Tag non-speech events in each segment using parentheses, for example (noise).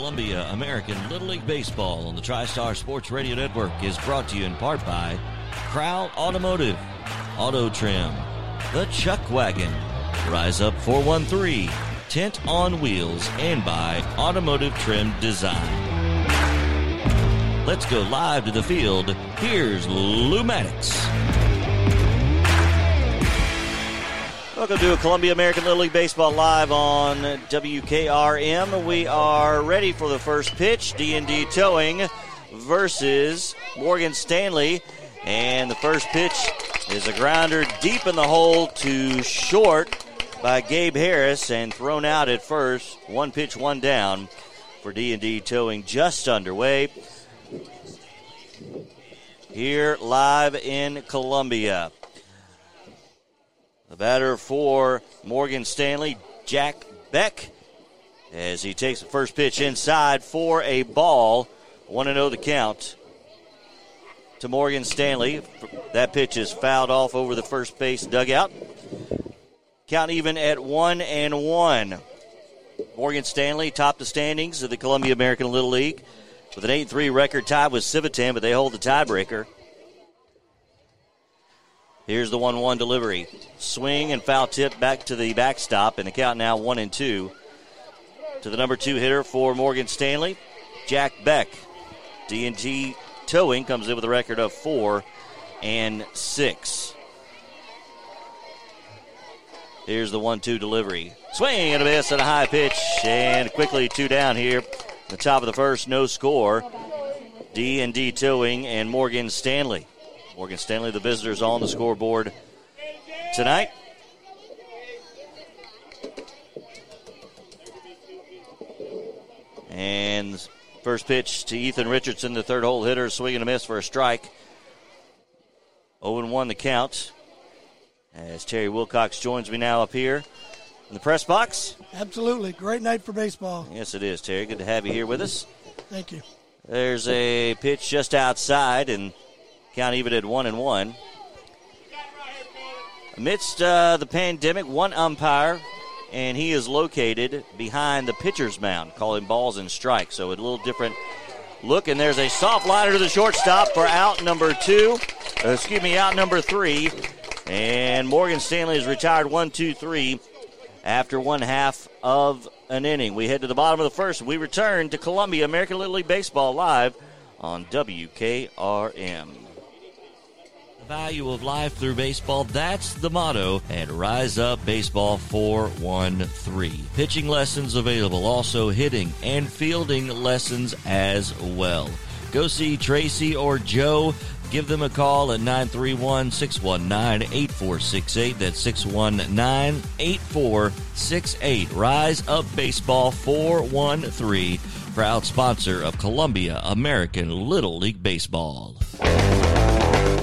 Columbia American Little League Baseball on the TriStar Sports Radio Network is brought to you in part by Crowell Automotive, Auto Trim, The Chuck Wagon, Rise Up 413, Tint on Wheels, and by Automotive Trim Design. Let's go live to the field. Here's Lou Maddox. Welcome to Columbia American Little League Baseball live on WKRM. We are ready for the first pitch. D&D Towing versus Morgan Stanley. And the first pitch is a grounder deep in the hole to short by Gabe Harris and thrown out at first. One pitch, one down for D&D Towing just underway. Here live in Columbia. The batter for Morgan Stanley, Jack Beck, as he takes the first pitch inside for a ball. 1 0 the count to Morgan Stanley. That pitch is fouled off over the first base dugout. Count even at 1 and 1. Morgan Stanley top the standings of the Columbia American Little League with an 8 3 record tie with Civitan, but they hold the tiebreaker. Here's the 1 1 delivery. Swing and foul tip back to the backstop, and the count now 1 and 2. To the number two hitter for Morgan Stanley, Jack Beck. D&D Towing comes in with a record of 4 and 6. Here's the 1 2 delivery. Swing and a miss and a high pitch, and quickly two down here. The top of the first, no score. D&D Towing and Morgan Stanley. Morgan Stanley, the visitors on the scoreboard tonight. And first pitch to Ethan Richardson, the third hole hitter, swinging a miss for a strike. 0 1 the count. As Terry Wilcox joins me now up here in the press box. Absolutely. Great night for baseball. Yes, it is, Terry. Good to have you here with us. Thank you. There's a pitch just outside, and count even at one and one. Amidst uh, the pandemic, one umpire, and he is located behind the pitcher's mound, calling balls and strikes. So a little different look. And there's a soft liner to the shortstop for out number two. Uh, excuse me, out number three. And Morgan Stanley is retired one, two, three after one half of an inning. We head to the bottom of the first. We return to Columbia American Little League Baseball live on WKRM. Value of life through baseball, that's the motto at Rise Up Baseball 413. Pitching lessons available, also hitting and fielding lessons as well. Go see Tracy or Joe Give them a call at 931 619 8468. That's 619 8468. Rise Up Baseball 413, proud sponsor of Columbia American Little League Baseball.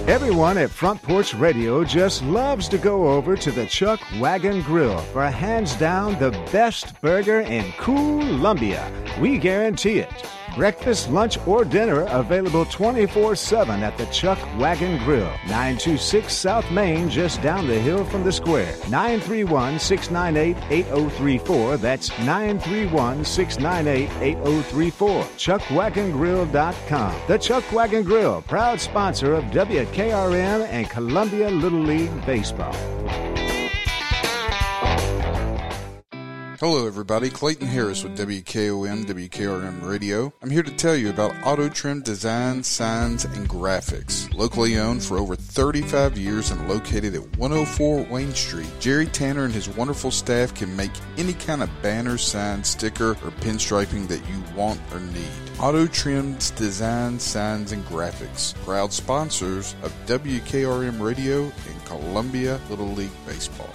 Everyone at Front Porch Radio just loves to go over to the Chuck Wagon Grill for hands down the best burger in Columbia. We guarantee it. Breakfast, lunch, or dinner available 24 7 at the Chuck Wagon Grill, 926 South Main, just down the hill from the square. 931 698 8034. That's 931 698 8034. ChuckWagonGrill.com. The Chuck Wagon Grill, proud sponsor of WKRM and Columbia Little League Baseball. Hello, everybody. Clayton Harris with WKOM, WKRM Radio. I'm here to tell you about Auto Trim Design, Signs, and Graphics. Locally owned for over 35 years and located at 104 Wayne Street, Jerry Tanner and his wonderful staff can make any kind of banner, sign, sticker, or pinstriping that you want or need. Auto Trim's Design, Signs, and Graphics. Proud sponsors of WKRM Radio and Columbia Little League Baseball.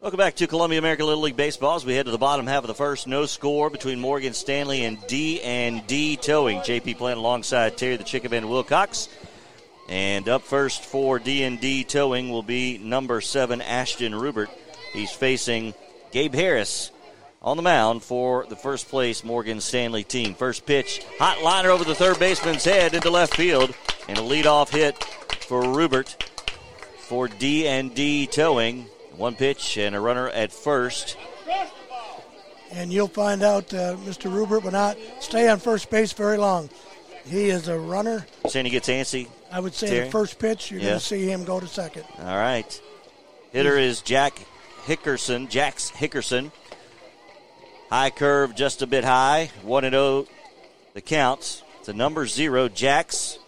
Welcome back to Columbia American Little League Baseball as we head to the bottom half of the first. No score between Morgan Stanley and D and D Towing. JP Plant alongside Terry the Chicken Man Wilcox. And up first for D and D Towing will be number seven Ashton Rupert. He's facing Gabe Harris on the mound for the first place Morgan Stanley team. First pitch, hot liner over the third baseman's head into left field, and a leadoff hit for Rupert for D and D Towing. One pitch and a runner at first. and you'll find out uh, Mr. Rupert will not stay on first base very long. He is a runner. Saying he gets antsy. I would say Terry? the first pitch, you're Yeah. going to see him go to second. All right. Hitter is Jack Hickerson. Jax Hickerson. High curve, just a bit high. 1 and 0 the counts. It's a number zero. Jax, a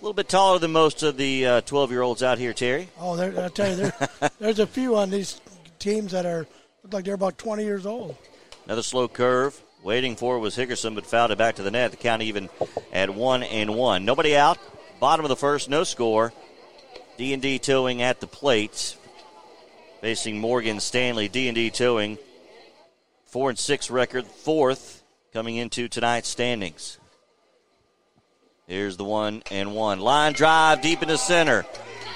little bit taller than most of the uh, 12 year olds out here, Terry. Oh, there, I tell you, there, (laughs) there's a few on these teams that are look like they're about 20 years old. Another slow curve. Waiting for it was Hickerson, but fouled it back to the net. The count even at one and one. Nobody out. Bottom of the first, no score. D and D towing at the plate, facing Morgan Stanley. D and D towing, four and six record, fourth coming into tonight's standings. Here's the one and one line drive deep into the center.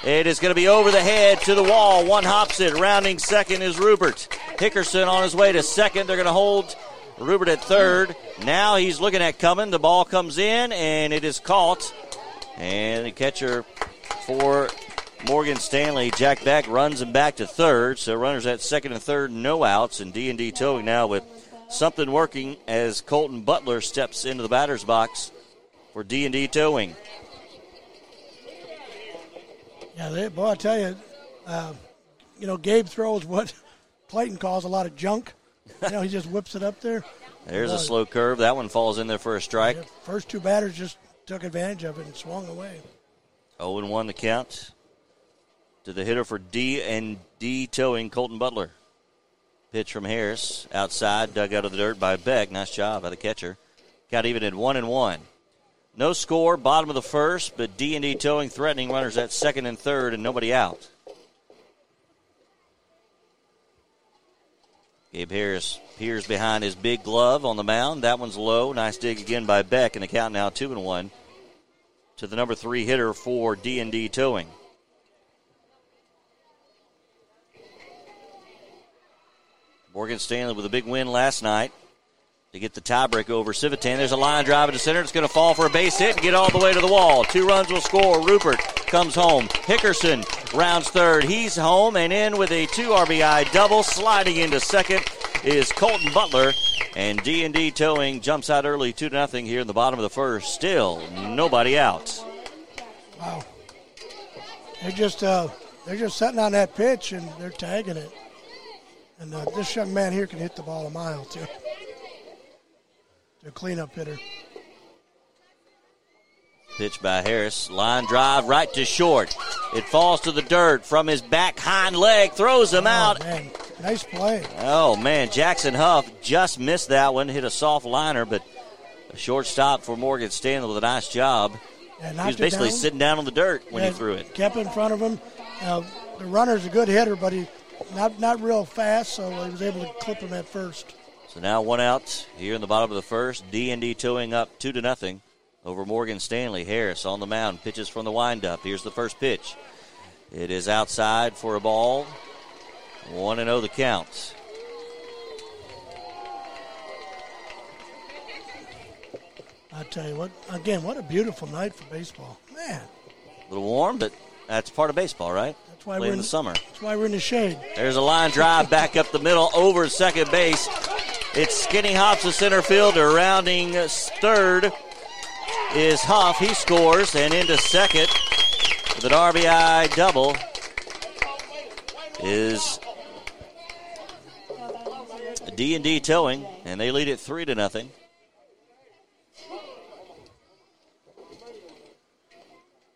It is going to be over the head to the wall. One hops it. Rounding second is Rupert. Hickerson on his way to second. They're going to hold Rupert at third. Now he's looking at coming. The ball comes in and it is caught. And the catcher for Morgan Stanley, Jack Beck, runs him back to third. So runners at second and third, no outs. And D and D towing now with something working as Colton Butler steps into the batter's box for D and D towing. Yeah, they, boy, I tell you, uh, you know, Gabe throws what (laughs) Clayton calls a lot of junk. You know, he just whips it up there. There's a slow curve. That one falls in there for a strike. yeah, First two batters just took advantage of it and swung away. 0 and 1 the count to the hitter for D and D towing Colton Butler. Pitch from Harris outside, dug out of the dirt by Beck. Nice job by the catcher. Count even at 1 and 1. No score, bottom of the first, but D and D towing threatening runners at second and third and nobody out. Gabe Harris peers behind his big glove on the mound. That one's low. Nice dig again by Beck, and the count now two and one to the number three hitter for D and D Towing. Morgan Stanley with a big win last night to get the tiebreak over Civitan. There's a line drive into center. It's going to fall for a base hit and get all the way to the wall. Two runs will score. Rupert comes home. Hickerson rounds third. He's home and in with a two RBI double. Sliding into second is Colton Butler. And D&D Towing jumps out early 2 to nothing here in the bottom of the first. Still nobody out. Wow. They're just uh, they're just sitting on that pitch and they're tagging it. And uh, this young man here can hit the ball a mile too. The cleanup hitter. Pitch by Harris. Line drive right to short. It falls to the dirt from his back hind leg. Throws him out. Oh, man, nice play. Oh man, Jackson Huff just missed that one. Hit a soft liner, but a short stop for Morgan Stanley with a nice job. Yeah, He was basically down. sitting down on the dirt when Yeah, he threw it. Kept in front of him. Uh, the runner's a good hitter, but he not not real fast, so he was able to clip him at first. So now one out here in the bottom of the first. D and D towing up two to nothing over Morgan Stanley. Harris on the mound pitches from the windup. Here's the first pitch. It is outside for a ball. One and zero the count. I tell you what, again, what a beautiful night for baseball. Man, A little warm, but that's part of baseball, right? that's why Play we're in the summer. That's why we're in the shade. There's a line drive back up the middle over second base. It's Skinny Hops, the center fielder, rounding third is Huff. He scores and into second with an RBI double is D and D towing, and they lead it three to nothing.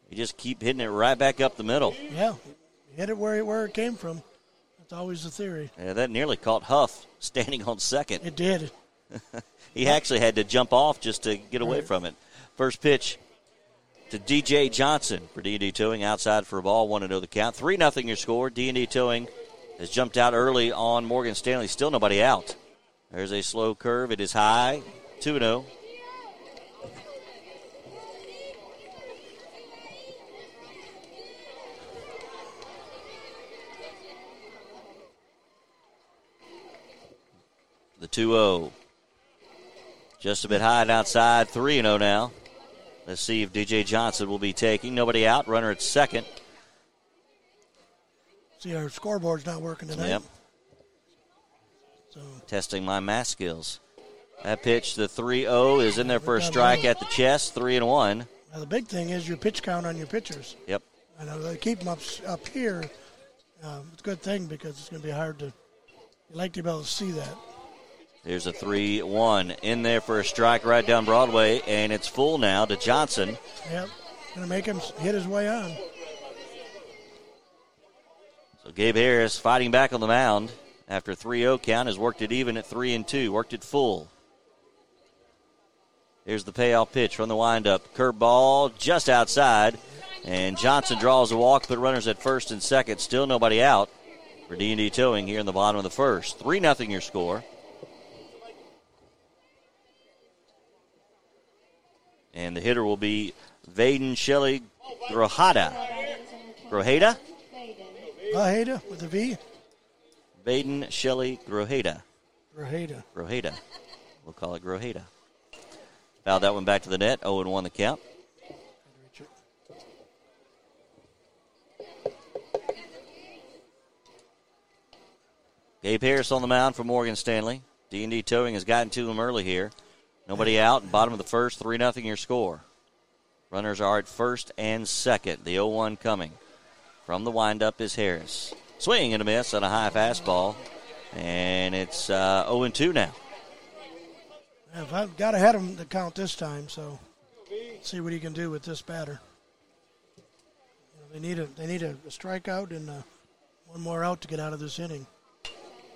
You just keep hitting it right back up the middle. Yeah, hit it where where it came from. It's always a theory. Yeah, that nearly caught Huff standing on second. It did. (laughs) he actually had to jump off just to get away right. from it. First pitch to DJ Johnson for D&D Towing outside for a ball, one and know the count. 3 nothing your score. D&D Towing has jumped out early on Morgan Stanley, still nobody out. There's a slow curve. It is high. 2 0. The 2 0. Just a bit high and outside. 3 0 now. Let's see if DJ Johnson will be taking. Nobody out. Runner at second. See, our scoreboard's not working tonight. Yep. So Testing my math skills. That pitch, the 3 0, is in there for a strike at the chest, 3 and 1. now the big thing is your pitch count on your pitchers. Yep. I know they keep them up up here. Um, it's a good thing because it's going to be hard to. You like to be able to see that. There's a 3 1 in there for a strike right down Broadway, and it's full now to Johnson. Yep, going to make him hit his way on. So Gabe Harris fighting back on the mound after 3 0 count has worked it even at 3 and 2, worked it full. Here's the payoff pitch from the windup. Curveball just outside. And Johnson draws a walk, put runners at first and second. Still nobody out for D&D Towing here in the bottom of the first. 3 0 your score. And the hitter will be Vaden Shelley Grojada. Grojada? Raheda with a V. Vaden Shelley Grojada. Raheda. Grojada. We'll call it Grojada. Fouled that one back to the net. 0 1 the count. Gabe Harris on the mound for Morgan Stanley. D&D Towing has gotten to him early here. Nobody out. Bottom of the first, 3 0 your score. Runners are at first and second. The 0 1 coming. From the windup is Harris. Swing and a miss on a high fastball. And it's uh, 0 2 now. I've I've got ahead of him to count this time, so see what he can do with this batter. You know, they need a they need a, a strikeout and uh, one more out to get out of this inning.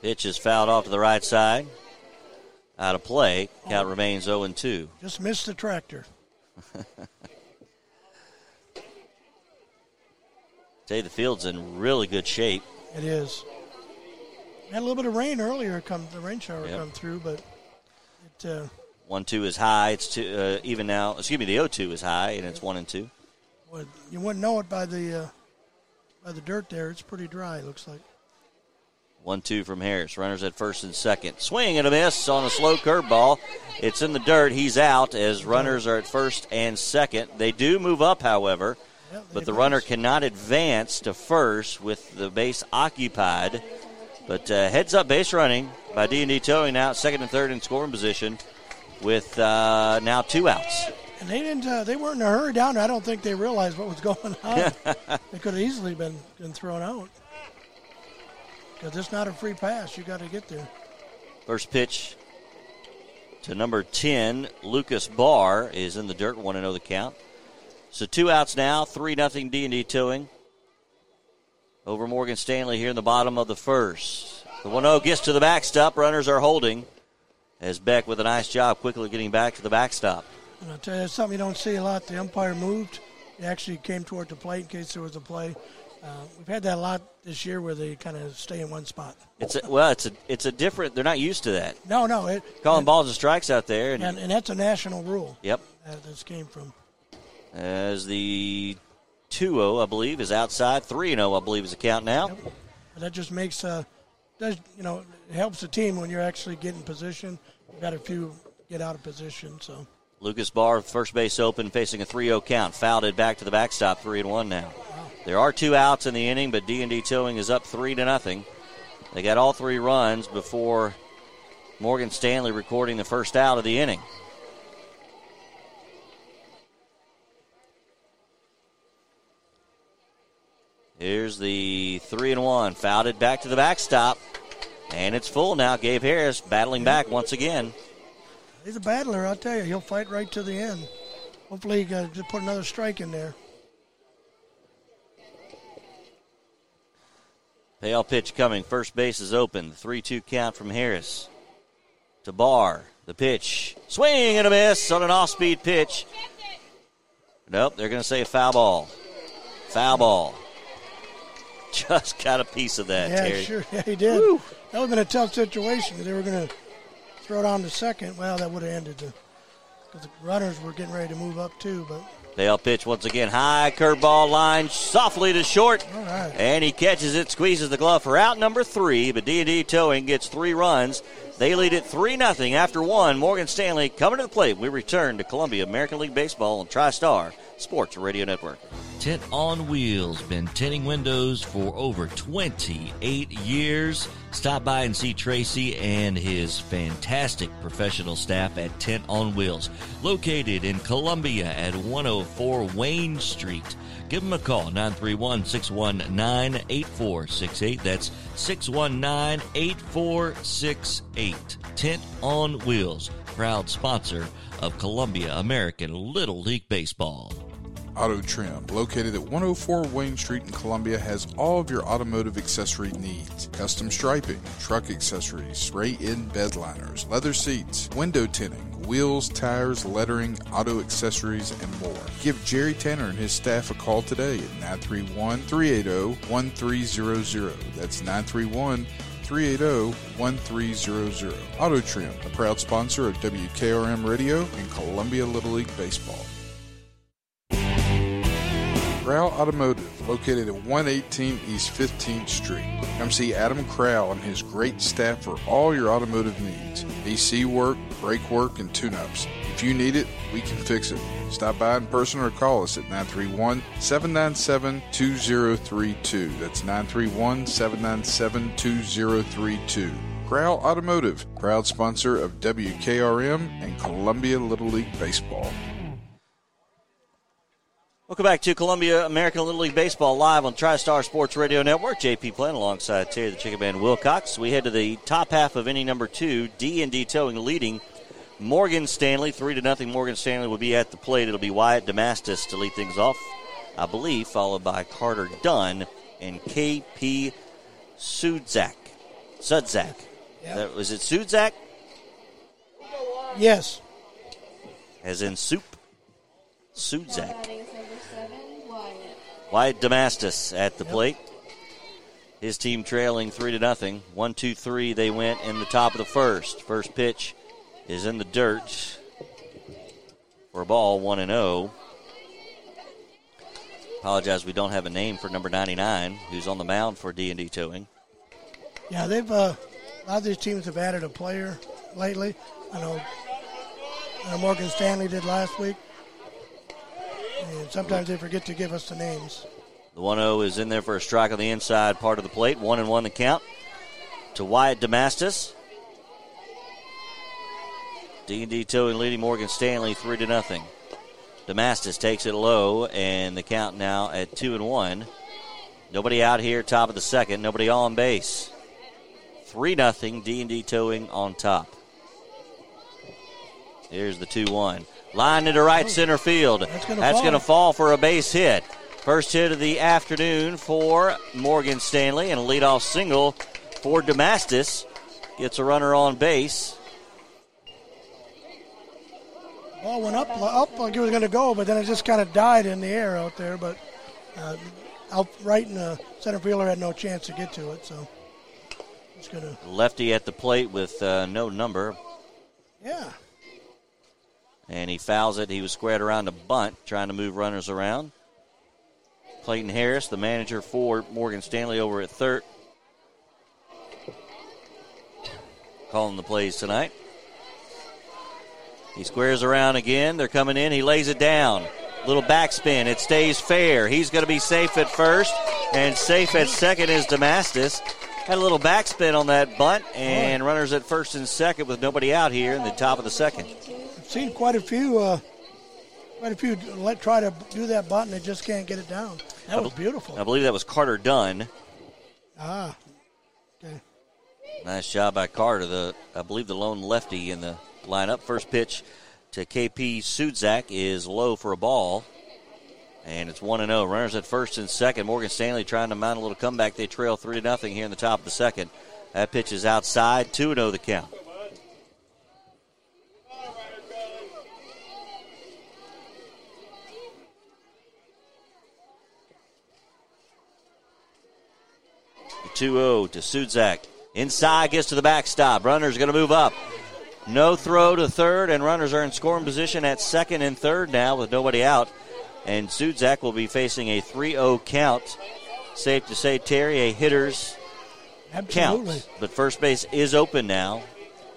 Pitch is fouled off to the right side. Out of play. Count remains 0 and 2. Just missed the tractor. (laughs) Say the field's in really good shape. It is. Had a little bit of rain earlier. Come the rain shower Yep. come through, but it uh, 1 2 is high. It's two, uh, even now. Excuse me, the 0 2 is high, and it's 1 and 2. would, you wouldn't know it by the uh, by the dirt there. It's pretty dry. It looks like. 1 2 from Harris. Runners at first and second. Swing and a miss on a slow curveball. It's in the dirt. He's out as runners are at first and second. They do move up, however, but the runner cannot advance to first with the base occupied. But uh, heads up base running by D&D Towing now second and third in scoring position with uh, now two outs. And they didn't. Uh, they weren't in a hurry down. there. I don't think they realized what was (laughs) going on. (laughs) they could have easily been, been thrown out. Because it's not a free pass. You got to get there. First pitch to number 10, Lucas Barr, is in the dirt, 1 0 the count. So two outs now, 3 0 D&D Towing over Morgan Stanley here in the bottom of the first. The 1 0 gets to the backstop. Runners are holding as Beck with a nice job quickly getting back to the backstop. And I'll tell you, something you don't see a lot. The umpire moved. He actually came toward the plate in case there was a play. Uh, we've had that a lot this year where they kind of stay in one spot. It's a, well, it's a it's a different. They're not used to that. No, no. It, Calling and, balls and strikes out there, and, and, and that's a national rule yep, that this came from. as the 2-0, I believe, is outside. 3-0, I believe, is the count now. Yep. That just makes, uh, does you know, it helps the team when you're actually getting position. You've got a few get out of position, so. Lucas Barr, first base open, facing a 3-0 count. Fouled it back to the backstop, 3 and 1 now. There are two outs in the inning, but D&D Towing is up 3 to nothing. They got all three runs before Morgan Stanley recording the first out of the inning. Here's the 3 and 1. Fouled it back to the backstop. And it's full now. Gabe Harris battling back once again. He's a battler, I'll tell you. He'll fight right to the end. Hopefully, he can put another strike in there. Payoff pitch coming. First base is open. 3 2 count from Harris to Barr. The pitch. Swing and a miss on an off speed pitch. Nope, they're going to say a foul ball. Foul ball. (laughs) Just got a piece of that, yeah, Terry. sure. (laughs) Yeah, he did. That would have been a tough situation. They were going to throw it on to second. Well, that would have ended the. Because the runners were getting ready to move up, too. But Payoff pitch once again. High curveball line, softly to short. Right. And he catches it, squeezes the glove for out number three. But D&D Towing gets three runs. They lead it 3 0 after one. Morgan Stanley coming to the plate. We return to Columbia American League Baseball on TriStar Sports Radio Network. Tint on Wheels, been tinting windows for over 28 years. Stop by and see Tracy and his fantastic professional staff at Tint on Wheels, located in Columbia at 104 Wayne Street. Give them a call, 931 619 8468. That's 619 8468. Tint on Wheels, proud sponsor of Columbia American Little League Baseball. Auto Trim, located at 104 Wayne Street in Columbia, has all of your automotive accessory needs. Custom striping, truck accessories, spray-in bed liners, leather seats, window tinting, wheels, tires, lettering, auto accessories, and more. Give Jerry Tanner and his staff a call today at 931-380-1300. That's 931 380-1300. Auto Trim, a proud sponsor of WKRM Radio and Columbia Little League Baseball. Crowell Automotive, located at 118 East 15th Street. Come see Adam Crowell and his great staff for all your automotive needs. DC work, brake work, and tune-ups. If you need it, we can fix it. Stop by in person or call us at 931-797-2032. That's 931-797-2032. Crowell Automotive, proud sponsor of WKRM and Columbia Little League Baseball. Welcome back to Columbia American Little League Baseball live on TriStar Sports Radio Network. JP Plant alongside Terry the Chicken Man Wilcox. We head to the top half of inning number two. D and D Towing leading Morgan Stanley three to nothing. Morgan Stanley will be at the plate. It'll be Wyatt Damastis to lead things off, I believe, followed by Carter Dunn and KP Sudzak. Sudzak. That, was it Sudzak? Yes. As in soup? Sudzak. Batting is number seven, Wyatt. Wyatt Damastis at the plate. His team trailing three to nothing. One, two, three. They went in the top of the first. First pitch is in the dirt for a ball, one and zero. Apologize, we don't have a name for number 99, who's on the mound for D and D Towing. Yeah, they've uh, a lot of these teams have added a player lately. I know uh, Morgan Stanley did last week, and sometimes they forget to give us the names. The 1 0 is in there for a strike on the inside part of the plate. 1 and 1 the count to Wyatt Damastis. D&D Towing leading Morgan Stanley 3 to nothing. Damastis takes it low, and the count now at 2 and 1. Nobody out here, top of the second. Nobody on base. 3 nothing. D&D Towing on top. Here's the 2 1. Line into right center field. That's gonna fall. fall for a base hit. First hit of the afternoon for Morgan Stanley, and a leadoff single for Damastis. Gets a runner on base. Ball went up, up like it was going to go, but then it just kind of died in the air out there. But uh, out right in the center fielder had no chance to get to it, so it's going to. Lefty at the plate with uh, no number, Yeah, and he fouls it. He was squared around a bunt, trying to move runners around. Clayton Harris, the manager for Morgan Stanley over at third, calling the plays tonight. He squares around again. They're coming in. He lays it down. Little backspin. It stays fair. He's going to be safe at first, and safe at second is Damastis. Had a little backspin on that bunt, and runners at first and second with nobody out here in the top of the second. I've seen quite a few, uh, quite a few let try to do that button. They just can't get it down. That was beautiful. I believe that was Carter Dunn. Ah, okay. Nice job by Carter. The I believe the lone lefty in the lineup. First pitch to KP Sudzak is low for a ball. And it's 1 0. Runners at first and second. Morgan Stanley trying to mount a little comeback. They trail 3 0 here in the top of the second. That pitch is outside. 2 0 the count. The 2 0 to Sudzak. Inside gets to the backstop. Runner's going to move up. No throw to third, and runners are in scoring position at second and third now with nobody out. And Sudzak will be facing a 3 0 count. Safe to say, Terry, a hitter's count. Absolutely. But first base is open now.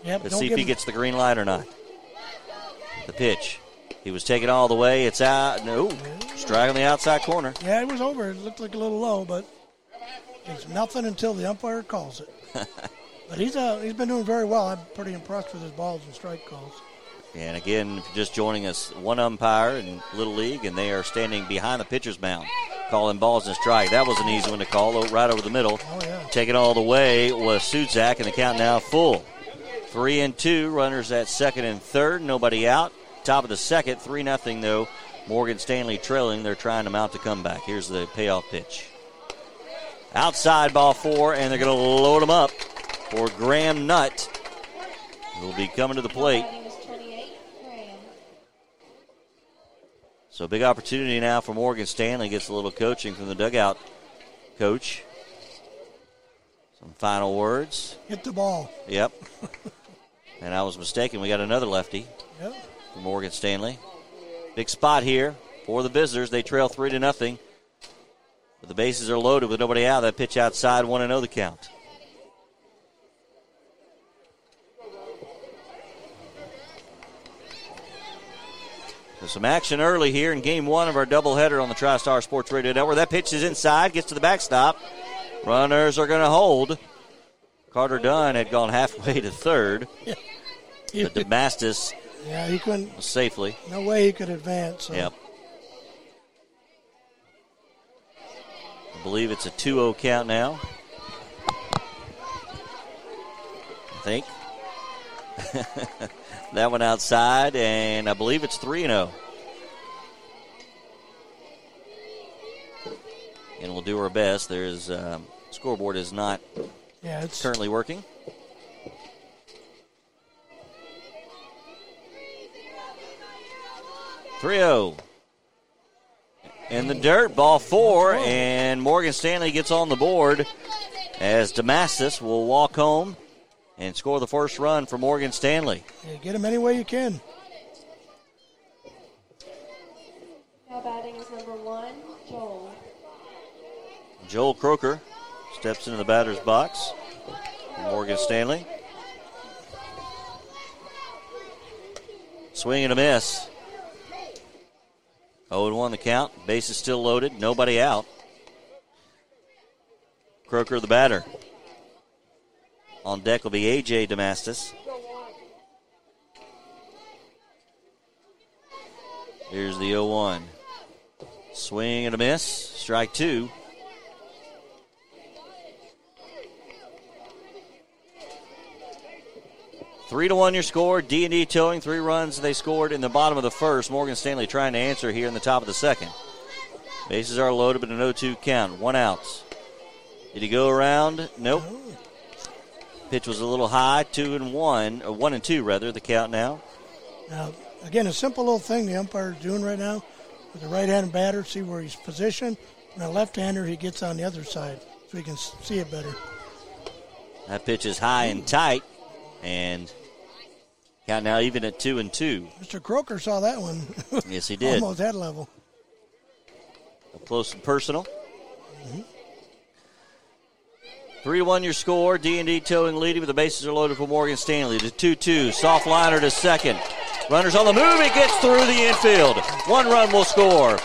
Yep. Let's see if he gets the green light or not. The pitch He was taken all the way. It's out. No, strike on the outside corner. Yeah, it was over. It looked like a little low, but it's nothing until the umpire calls it. (laughs) but he's uh, he's been doing very well. I'm pretty impressed with his balls and strike calls. And again, if you're just joining us, one umpire in Little League, and they are standing behind the pitcher's mound, calling balls and strike. That was an easy one to call, right over the middle. Oh yeah. Taking all the way was Sudzak, and the count now full. Three and two, runners at second and third, nobody out. Top of the second, three nothing though. Morgan Stanley trailing. They're trying to mount the comeback. Here's the payoff pitch. Outside ball four, and they're going to load them up for Graham Nutt. Who'll be coming to the plate. Batting is 28, Graham. So big opportunity now for Morgan Stanley. Gets a little coaching from the dugout coach. Some final words. Hit the ball. Yep. (laughs) and I was mistaken. We got another lefty Yep. for Morgan Stanley. Big spot here for the visitors. They trail three to nothing. But the bases are loaded with nobody out. That pitch outside, one and zero the count. So some action early here in game one of our doubleheader on the TriStar Sports Radio Network. That pitch is inside, gets to the backstop. Runners are going to hold. Carter Dunn had gone halfway to third, (laughs) but Damastis yeah, he couldn't. safely. No way he could advance. So. Yep. Believe it's a 2 0 count now. I think. (laughs) that one outside, and I believe it's 3 0. And we'll do our best. There's um, scoreboard is not Yeah, it's currently working. Three zero. In the dirt, ball four, and Morgan Stanley gets on the board as Damastis will walk home and score the first run for Morgan Stanley. yeah, get him any way you can. Now batting is number one, Joel. Joel Croker steps into the batter's box. Morgan Stanley. Swing and a miss. 0 1 the count. Base is still loaded. Nobody out. Croker the batter. On deck will be AJ Damastis. Here's the 0 1. Swing and a miss. Strike two. Three to one your score. D and D towing three runs they scored in the bottom of the first. Morgan Stanley trying to answer here in the top of the second. Bases are loaded, but an 0-2 count. One outs. Did he go around? Nope. Pitch was a little high. Two and one, or one and two rather. The count now. Now, again, a simple little thing the umpire's doing right now with the right-handed batter, see where he's positioned, and a left-hander he gets on the other side so he can see it better. That pitch is high and tight, and count now even at two and two. Mr. Croker saw that one (laughs) Yes, he did. almost head level. Close and personal. Three to one your score. D and D towing leading, but the bases are loaded for Morgan Stanley. The two-two soft liner to second. Runners on the move. It gets through the infield. One run will score.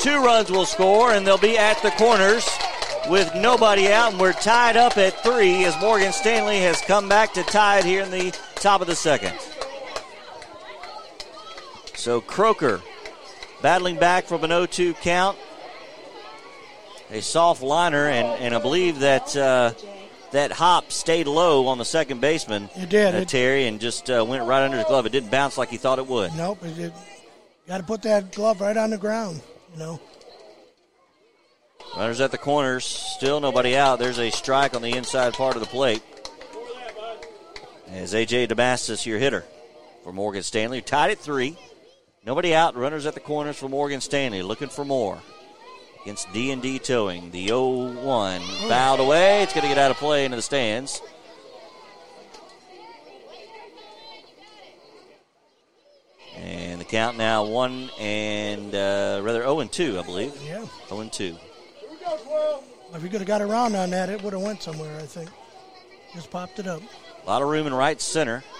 Two runs will score, and they'll be at the corners with nobody out. And we're tied up at three as Morgan Stanley has come back to tie it here in the top of the second. So Croker battling back from an 0-2 count. A soft liner, and, and I believe that uh, that hop stayed low on the second baseman, It did. uh, Terry, and just uh, went right under his glove. It didn't bounce like he thought it would. Nope, it, got to put that glove right on the ground, you know. Runners at the corners, still nobody out. There's a strike on the inside part of the plate. As AJ Damastis, your hitter for Morgan Stanley, tied at three. Nobody out. Runners at the corners for Morgan Stanley, looking for more. Against D and D towing, the 0-1 fouled away. It's going to get out of play into the stands. And the count now one and uh, rather 0 and 2, I believe. Yeah. 0 and 2. If he could have got around on that, it would have went somewhere, I think. Just popped it up. A lot of room in right center. (laughs)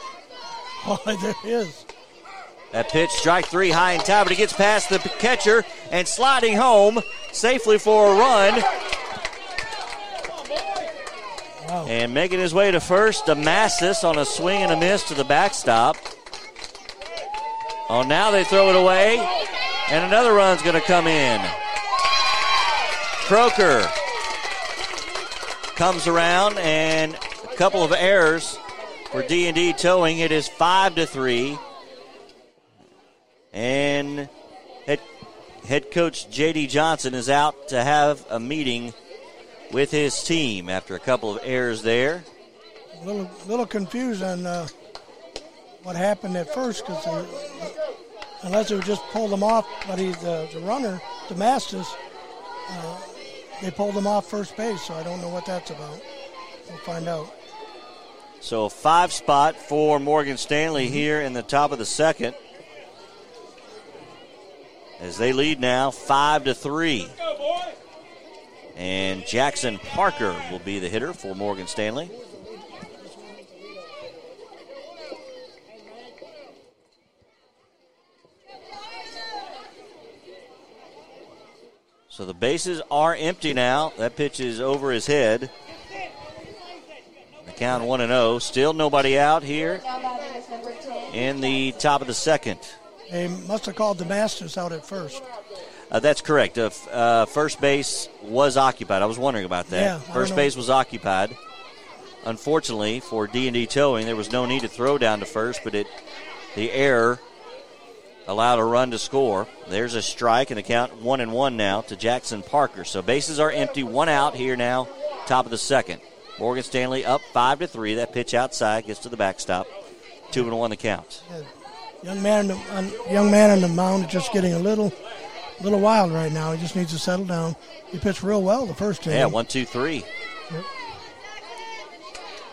Oh, there he is. That pitch, strike three, high and tight, but he gets past the catcher and sliding home safely for a run. Wow. And making his way to first, Damastis on a swing and a miss to the backstop. Oh, now they throw it away, and another run's going to come in. Croker comes around, and a couple of errors for D and D Towing. It is five to three, and head head coach J.D. Johnson is out to have a meeting with his team after a couple of errors there. A little, little confused on uh, what happened at first because unless they just pulled him off, but he's the, the runner, Damastis, uh, they pulled him off first base, so I don't know what that's about. We'll find out. So five spot for Morgan Stanley mm-hmm. here in the top of the second. As they lead now five to three. And Jackson Parker will be the hitter for Morgan Stanley. So the bases are empty now. That pitch is over his head. The count 1 and 0. Still nobody out here Now batting is number 10. in the top of the second. They must have called Damastis out at first. Uh, that's correct. Uh, f- uh, first base was occupied. I was wondering about that. Yeah, first base was occupied. Unfortunately for D and D towing, there was no need to throw down to first, but it the error allowed a run to score. There's a strike, and the count one and one now to Jackson Parker. So bases are empty, one out here now, top of the second. Morgan Stanley up five to three. That pitch outside gets to the backstop. Two and one the count. Young man, on the, um, young man on the mound is just getting a little, little wild right now. He just needs to settle down. He pitched real well the first inning. Yeah, one, two, three.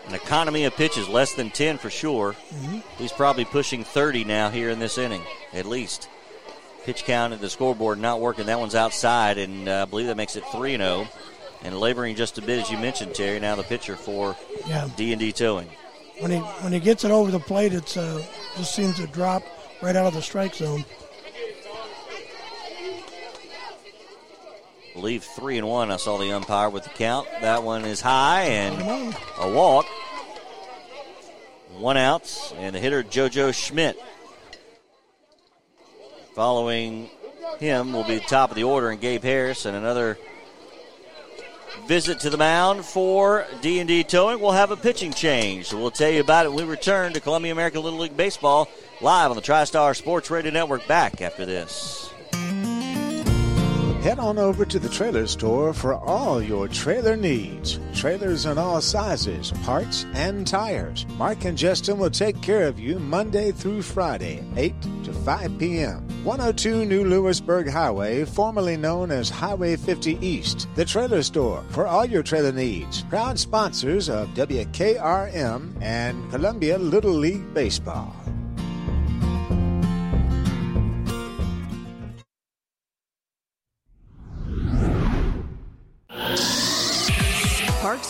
An economy of pitches less than 10 for sure. He's probably pushing 30 now here in this inning, at least. Pitch count at the scoreboard not working. That one's outside, and uh, I believe that makes it 3 0. And laboring just a bit, as you mentioned, Terry. Now the pitcher for Yeah. D and D Towing. When he when he gets it over the plate, it's uh, just seems to drop right out of the strike zone. Believe three and one. I saw the umpire with the count. That one is high and a walk. One out, and the hitter JoJo Schmidt. Following him will be the top of the order, and Gabe Harris, and another visit to the mound for D and D Towing. We'll have a pitching change. We'll tell you about it when we return to Columbia American Little League Baseball live on the TriStar Sports Radio Network. Back after this. Head on over to the trailer store for all your trailer needs. Trailers in all sizes, parts, and tires. Mark and Justin will take care of you Monday through Friday, 8 to 5 p.m. 102 New Lewisburg Highway, formerly known as Highway 50 East. The trailer store for all your trailer needs. Proud sponsors of WKRM and Columbia Little League Baseball.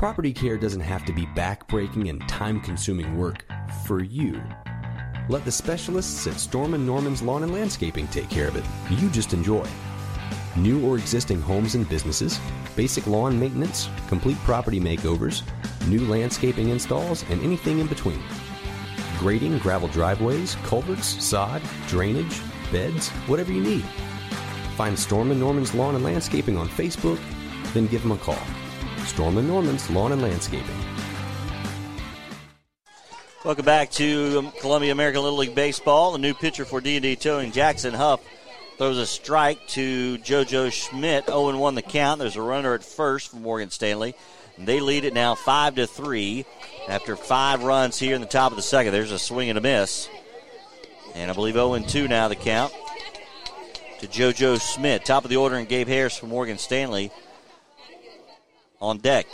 Property care doesn't have to be backbreaking and time consuming work for you. Let the specialists at Storm and Norman's Lawn and Landscaping take care of it. You just enjoy. New or existing homes and businesses, basic lawn maintenance, complete property makeovers, new landscaping installs, and anything in between. Grading, gravel driveways, culverts, sod, drainage, beds, whatever you need. Find Storm and Norman's Lawn and Landscaping on Facebook, then give them a call. Storm and Norman's Lawn and Landscaping. Welcome back to um, Columbia American Little League Baseball. The new pitcher for D&D Towing, Jackson Huff, throws a strike to JoJo Schmidt. 0-1 the count. There's a runner at first for Morgan Stanley. They lead it now five to three after five runs here in the top of the second. There's a swing and a miss. And I believe 0 2 now the count to JoJo Schmidt. Top of the order and Gabe Harris from Morgan Stanley on deck.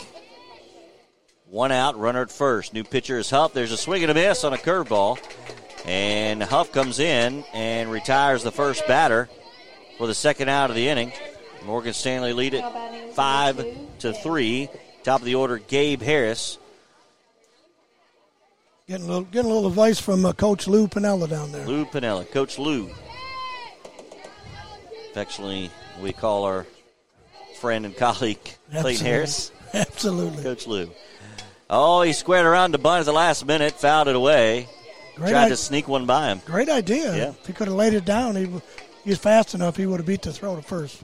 One out, runner at first. New pitcher is Huff. There's a swing and a miss on a curveball. And Huff comes in and retires the first batter for the second out of the inning. Morgan Stanley lead it five to three. Top of the order, Gabe Harris. Getting a little, getting a little advice from uh, Coach Lou Piniella down there. Lou Piniella, Coach Lou. Affectionately, we call our friend and colleague Clayton Harris. (laughs) Absolutely. Coach Lou. Oh, he squared around the bunt at the last minute, fouled it away. Great, Tried i- to sneak one by him. great idea. Yeah. If he could have laid it down, he, w- he was fast enough, he would have beat the throw to first.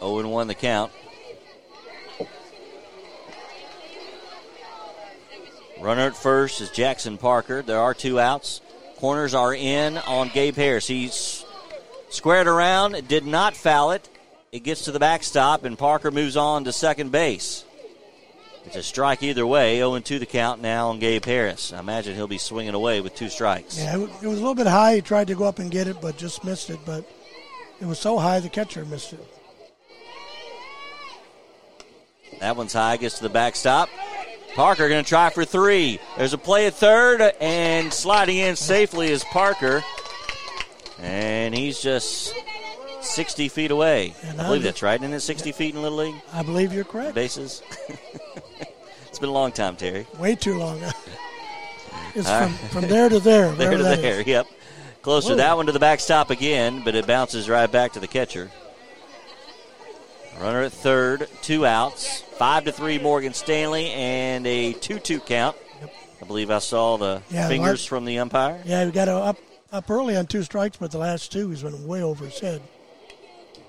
0 and 1 the count. Runner at first is Jackson Parker. There are two outs. Corners are in on Gabe Harris. He's squared around, did not foul it. It gets to the backstop, and Parker moves on to second base. It's a strike either way. 0 2 the count now on Gabe Harris. I imagine he'll be swinging away with two strikes. Yeah, it, it was a little bit high. He tried to go up and get it, but just missed it. But it was so high, the catcher missed it. That one's high, gets to the backstop. Parker going to try for three. There's a play at third, and sliding in safely is Parker. And he's just 60 feet away. And I believe I'm- that's right. Isn't it 60 feet in Little League I believe you're correct. bases? (laughs) it's been a long time, Terry. Way too long. (laughs) it's All from, from there to there. (laughs) There to there, is. yep. Close to that one to the backstop again, but it bounces right back to the catcher. Runner at third, two outs, five to three Morgan Stanley, and a two-two count. I believe I saw the Yeah, fingers from the umpire. Yeah, we got up up early on two strikes, but the last two he's went way over his head.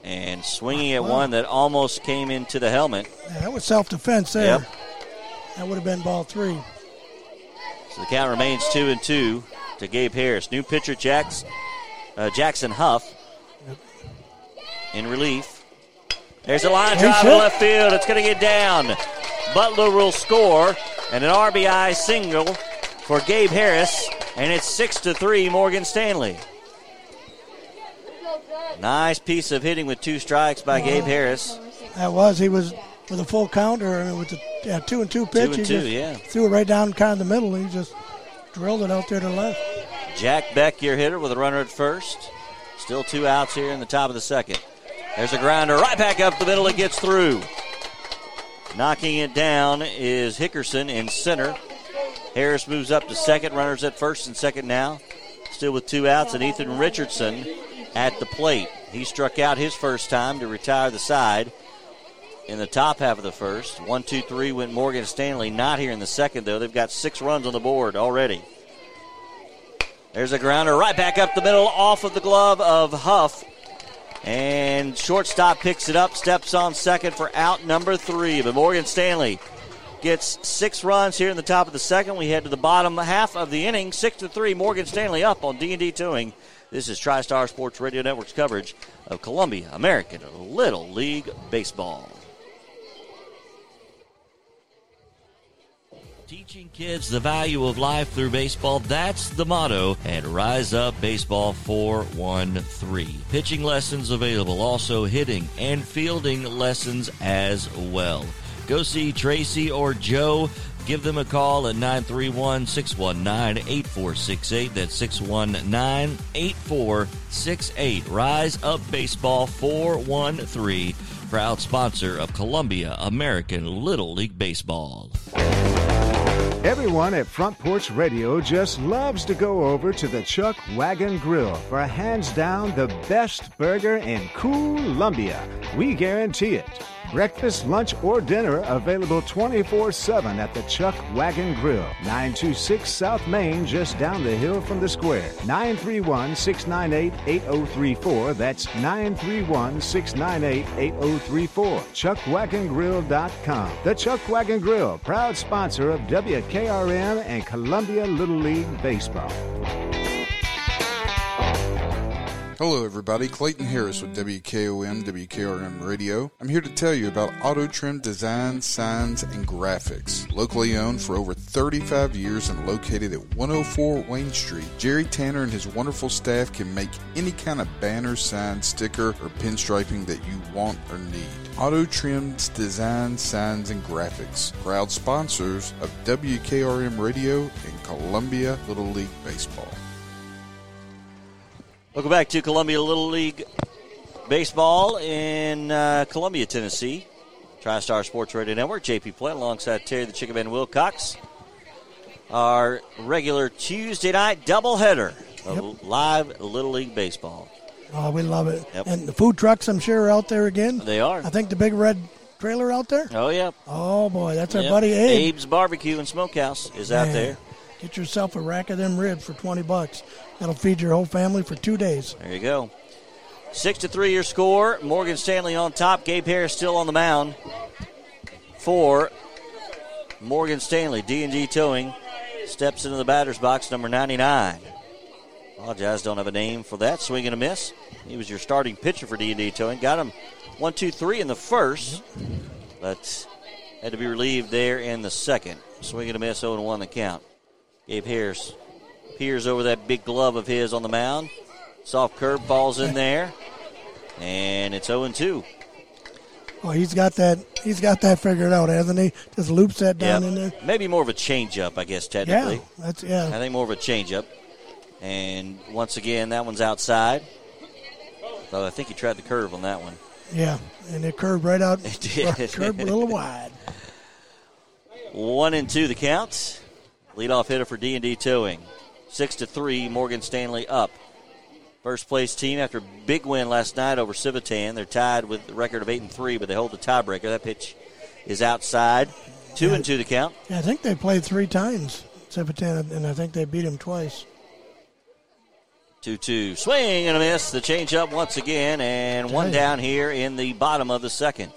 And swinging at Wow. one that almost came into the helmet. Yeah, that was self defense there. Yep. That would have been ball three. So the count remains two and two to Gabe Harris. New pitcher Jacks, uh, Jackson Huff in relief. There's a line drive to left field. It's going to get down. Butler will score and an RBI single for Gabe Harris, and it's six to three Morgan Stanley. Nice piece of hitting with two strikes by Gabe Harris. That was he was with a full counter and with the yeah, two and two pitch. and he two, just yeah. threw it right down kind of the middle. He just drilled it out there to the left. Jack Beck, your hitter, with a runner at first. Still two outs here in the top of the second. There's a grounder right back up the middle. It gets through. Knocking it down is Hickerson in center. Harris moves up to second. Runners at first and second now. Still with two outs, and Ethan Richardson at the plate. He struck out his first time to retire the side in the top half of the first. One, two, three went Morgan Stanley. Not here in the second, though. They've got six runs on the board already. There's a grounder right back up the middle off of the glove of Huff. And shortstop picks it up, steps on second for out number three. But Morgan Stanley gets six runs here in the top of the second. We head to the bottom half of the inning, six to three. Morgan Stanley up on D and D Towing. This is TriStar Sports Radio Network's coverage of Columbia American Little League Baseball. Teaching kids the value of life through baseball, that's the motto at Rise Up Baseball 413. Pitching lessons available, also hitting and fielding lessons as well. Go see Tracy or Joe. Give them a call at 931 619 8468. That's 619 8468. Rise Up Baseball 413, proud sponsor of Columbia American Little League Baseball. Everyone at Front Porch Radio just loves to go over to the Chuck Wagon Grill for hands down the best burger in Columbia. We guarantee it. Breakfast, lunch, or dinner available 24 7 at the Chuck Wagon Grill, 926 South Main, just down the hill from the square. 931 698 8034. That's 931 698 8034. ChuckWagonGrill.com. The Chuck Wagon Grill, proud sponsor of WKRM and Columbia Little League Baseball. Hello, everybody. Clayton Harris with WKOM, WKRM Radio. I'm here to tell you about Auto Trim Design, Signs, and Graphics. Locally owned for over 35 years and located at 104 Wayne Street, Jerry Tanner and his wonderful staff can make any kind of banner, sign, sticker, or pinstriping that you want or need. Auto Trim's Design, Signs, and Graphics. Proud sponsors of WKRM Radio and Columbia Little League Baseball. Welcome back to Columbia Little League Baseball in uh, Columbia, Tennessee. TriStar Sports Radio Network, JP Plant alongside Terry the Chicken Man Wilcox. Our regular Tuesday night doubleheader of Yep. live Little League Baseball. Oh, we love it. Yep. And the food trucks, I'm sure, are out there again. They are. I think the big red trailer out there. Oh, yeah. Oh boy, that's our buddy Abe. Abe's Barbecue and Smokehouse is out there. Get yourself a rack of them ribs for twenty bucks. That'll feed your whole family for two days. There you go. Six to three your score. Morgan Stanley on top. Gabe Harris still on the mound for Morgan Stanley. D and D Towing steps into the batter's box, number 99. Apologize, don't have a name for that. Swing and a miss. He was your starting pitcher for D and D Towing. Got him one, two, three in the first, but had to be relieved there in the second. Swing and a miss, 0 1 the count. Gabe Harris peers over that big glove of his on the mound. Soft curve falls in there, and it's 0 2. Oh, he's got that. He's got that figured out, hasn't he? Just loops that down in there. Maybe more of a changeup, I guess, Technically, Yeah, that's I think more of a changeup. And once again, that one's outside. Though I think he tried the curve on that one. Yeah, and it curved right out. (laughs) It did. (laughs) curved a little wide. One and two the counts. Leadoff hitter for D and D Towing. Six to three. Morgan Stanley up. First place team after big win last night over Civitan. They're tied with the record of eight and three, but they hold the tiebreaker. That pitch is outside. Two and two the count. Yeah, I think they played three times, Civitan, and I think they beat him twice. 2 2. Swing and a miss. The changeup once again, and one down here in the bottom of the second.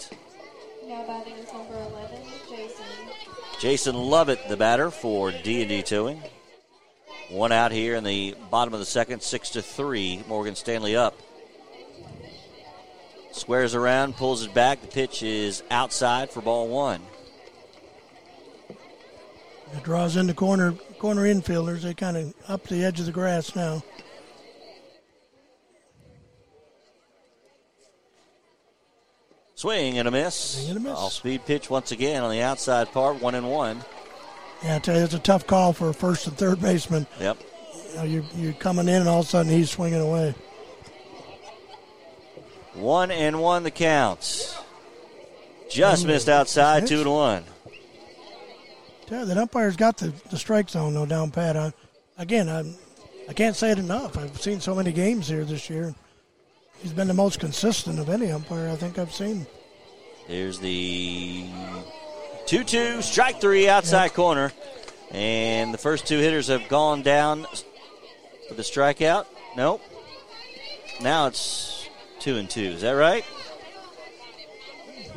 Now batting is number 11, Jason. Jason Lovett, the batter for D&D Towing. One out here in the bottom of the second, 6 to 3. Morgan Stanley up. Squares around, pulls it back. The pitch is outside for ball one. It draws in the corner corner infielders. They kind of up the edge of the grass now. Swing and a miss. Swing and a miss. All speed pitch once again on the outside part, one and one. Yeah, I tell you, it's a tough call for a first and third baseman. Yep. You know, you're, you're coming in, and all of a sudden he's swinging away. One and one the counts. Just One missed outside, two to one. Yeah, that umpire's got the, the strike zone though down pat. I, again, I I can't say it enough. I've seen so many games here this year. He's been the most consistent of any umpire I think I've seen. There's the 2 2, strike three outside corner. And the first two hitters have gone down for the strikeout. Nope. Now it's 2 and 2. Is that right?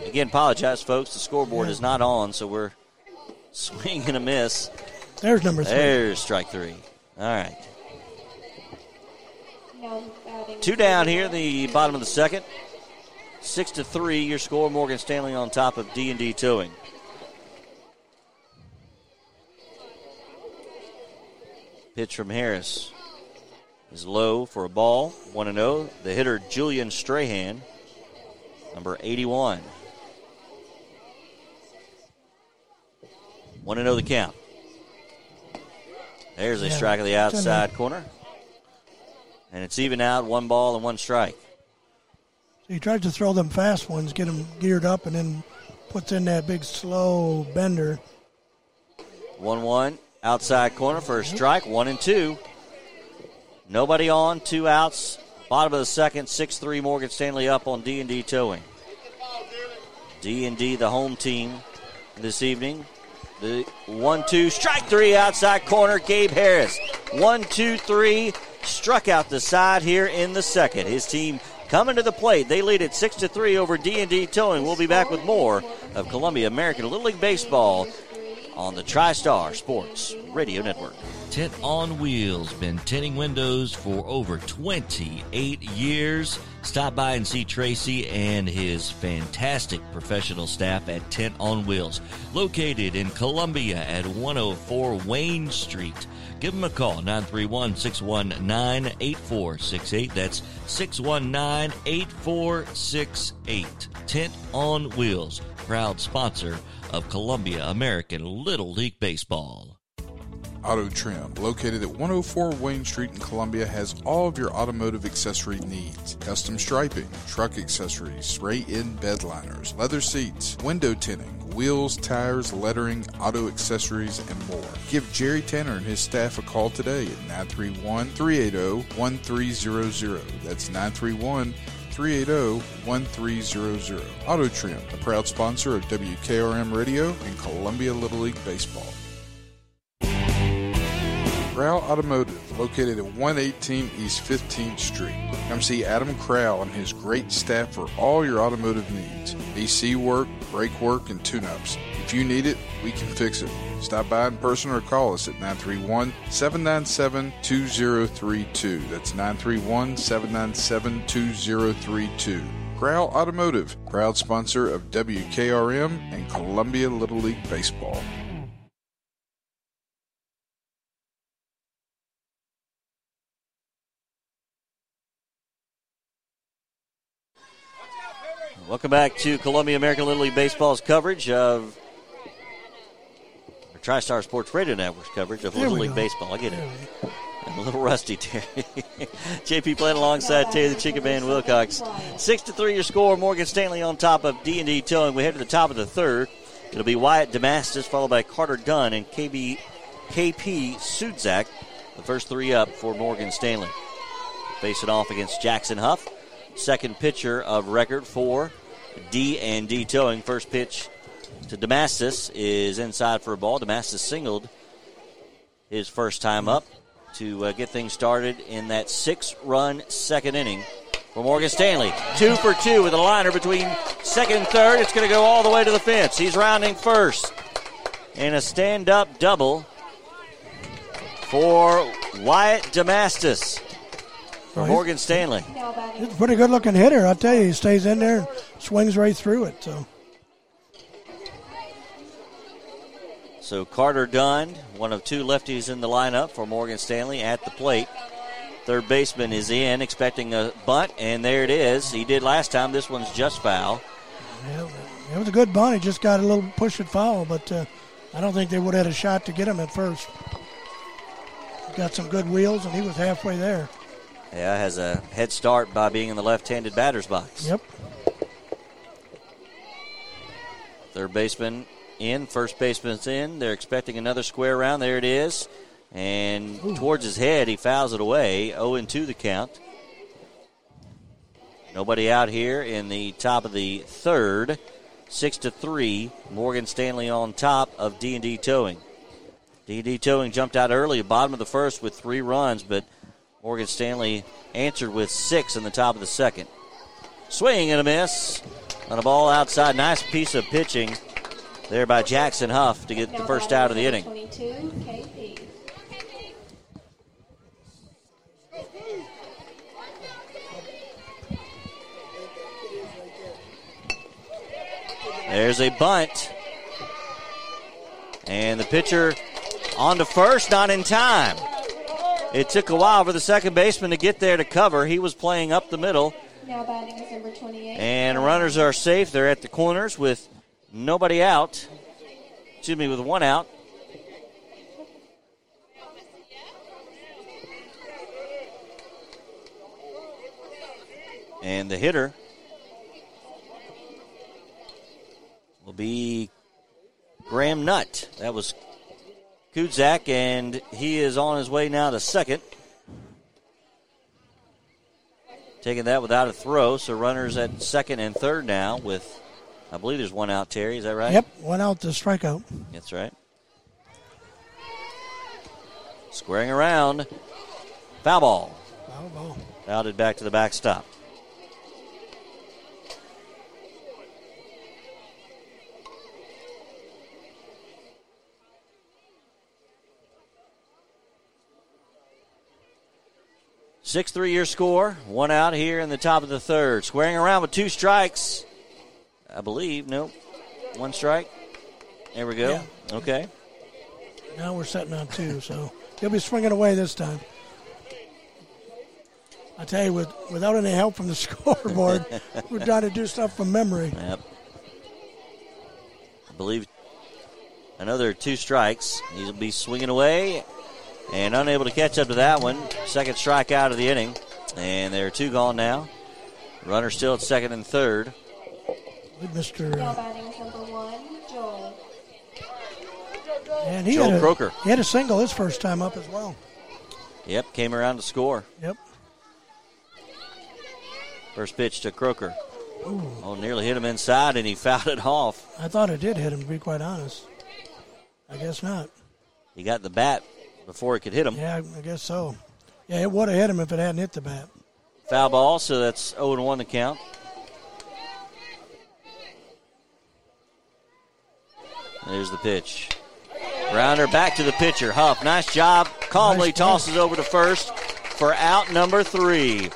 Again, apologize, folks. The scoreboard is not on, so we're (laughs) swing and a miss. There's number three. There's strike three. All right. Now batting is Two down here, the bottom of the second. Six to three, your score. Morgan Stanley on top of D and D Towing. Pitch from Harris is low for a ball. One and zero. The hitter Julian Strahan, number eighty-one. One and zero the count. There's a Yeah, strike of the it's in there. outside corner. And it's even out, one ball and one strike. So he tries to throw them fast ones, get them geared up, and then puts in that big slow bender. 1 1, outside corner for a strike, 1 and 2. Nobody on, two outs. Bottom of the second, 6 3 Morgan Stanley up on D&D Towing. D&D, the home team this evening. The 1 2, strike three outside corner, Gabe Harris. One, two, three, struck out the side here in the second. His team coming to the plate. They lead at 6 to 3 over D&D Towing. We'll be back with more of Columbia American Little League Baseball on the TriStar Sports Radio Network. Tint on Wheels, been tinting windows for over 28 years. Stop by and see Tracy and his fantastic professional staff at Tint on Wheels, located in Columbia at 104 Wayne Street. Give them a call, 931 619 8468. That's 619 8468. Tint on Wheels, proud sponsor of Columbia American Little League Baseball. Auto Trim, located at 104 Wayne Street in Columbia, has all of your automotive accessory needs. Custom striping, truck accessories, spray-in bed liners, leather seats, window tinting, wheels, tires, lettering, auto accessories, and more. Give Jerry Tanner and his staff a call today at 931-380-1300. That's 931 380 1300. Auto Trim, a proud sponsor of WKRM Radio and Columbia Little League Baseball. Crowell Automotive, located at 118 East 15th Street. Come see Adam Crowell and his great staff for all your automotive needs AC work, brake work, and tune ups. If you need it, we can fix it. Stop by in person or call us at 931 797 2032. That's 931 797 2032. Crowell Automotive, proud sponsor of WKRM and Columbia Little League Baseball. Welcome back to Columbia American Little League Baseball's coverage of TriStar Sports Radio Network's coverage of Little League go. Baseball. I get it. I'm a little rusty, Terry. (laughs) JP Plant alongside Terry the Chicken Man Wilcox. Six to three your score. Morgan Stanley on top of D and D Towing. We head to the top of the third. It'll be Wyatt Damastis followed by Carter Dunn and KB KP Sudzak. The first three up for Morgan Stanley. Facing off against Jackson Huff. Second pitcher of record for D and D Towing. First pitch to Damastis is inside for a ball. Damastis singled his first time up to uh, get things started in that six-run second inning for Morgan Stanley. Two for two with a liner between second and third. It's going to go all the way to the fence. He's rounding first. And a stand-up double for Wyatt Damastis for Right. Morgan Stanley. Now He's a pretty good looking hitter. I'll tell you, he stays in there and swings right through it. So So Carter Dunn, one of two lefties in the lineup for Morgan Stanley at the plate. Third baseman is in, expecting a bunt, and there it is. He did last time. This one's just foul. it was a good bunt. He just got a little push and foul, but uh, I don't think they would have had a shot to get him at first. Got some good wheels, and he was halfway there. Yeah, has a head start by being in the left-handed batter's box. Yep. Third baseman in, first baseman's in. They're expecting another square round. There it is. And towards his head, he fouls it away. 0 2 the count. Nobody out here in the top of the third. 6 to 3. Morgan Stanley on top of D&D Towing. D&D Towing jumped out early, bottom of the first with three runs, but Morgan Stanley answered with six in the top of the second. Swing and a miss on a ball outside. Nice piece of pitching there by Jackson Huff to get the first out of the inning. There's a bunt. And the pitcher on to first, not in time. It took a while for the second baseman to get there to cover. He was playing up the middle, Now batting is number 28. and runners are safe. They're at the corners with nobody out. Excuse me, with one out. And the hitter will be Graham Nutt. That was Kudzak, and he is on his way now to second. Taking that without a throw, so runners at second and third now with, I believe there's one out, Terry. Is that right? Yep. one out to strikeout. That's right. Squaring around. Foul ball. Foul ball. Outed back to the backstop. 6 3 your score. One out here in the top of the third. Squaring around with two strikes. I believe. Nope. One strike. There we go. Yeah. Okay. Now we're setting on two, so he'll be swinging away this time. I tell you, with, without any help from the (laughs) scoreboard, we're trying to do stuff from memory. Yep. I believe another two strikes. He'll be swinging away and unable to catch up to that one. Second strike out of the inning. And there are two gone now. Runner still at second and third. With Mr. Now Uh, batting number one, Joel. and he Joel had a, Croker. He had a single his first time up as well. Yep, came around to score. Yep. First pitch to Croker. Oh, nearly hit him inside, and he (laughs) fouled it off. I thought it did hit him, to be quite honest. I guess not. He got the bat before he could hit him. Yeah, I guess so. Yeah, it would have hit him if it hadn't hit the bat. Foul ball, so that's 0 1 the count. There's the pitch. Rounder back to the pitcher. Huff, nice job. Calmly Nice tosses over to first for out number three.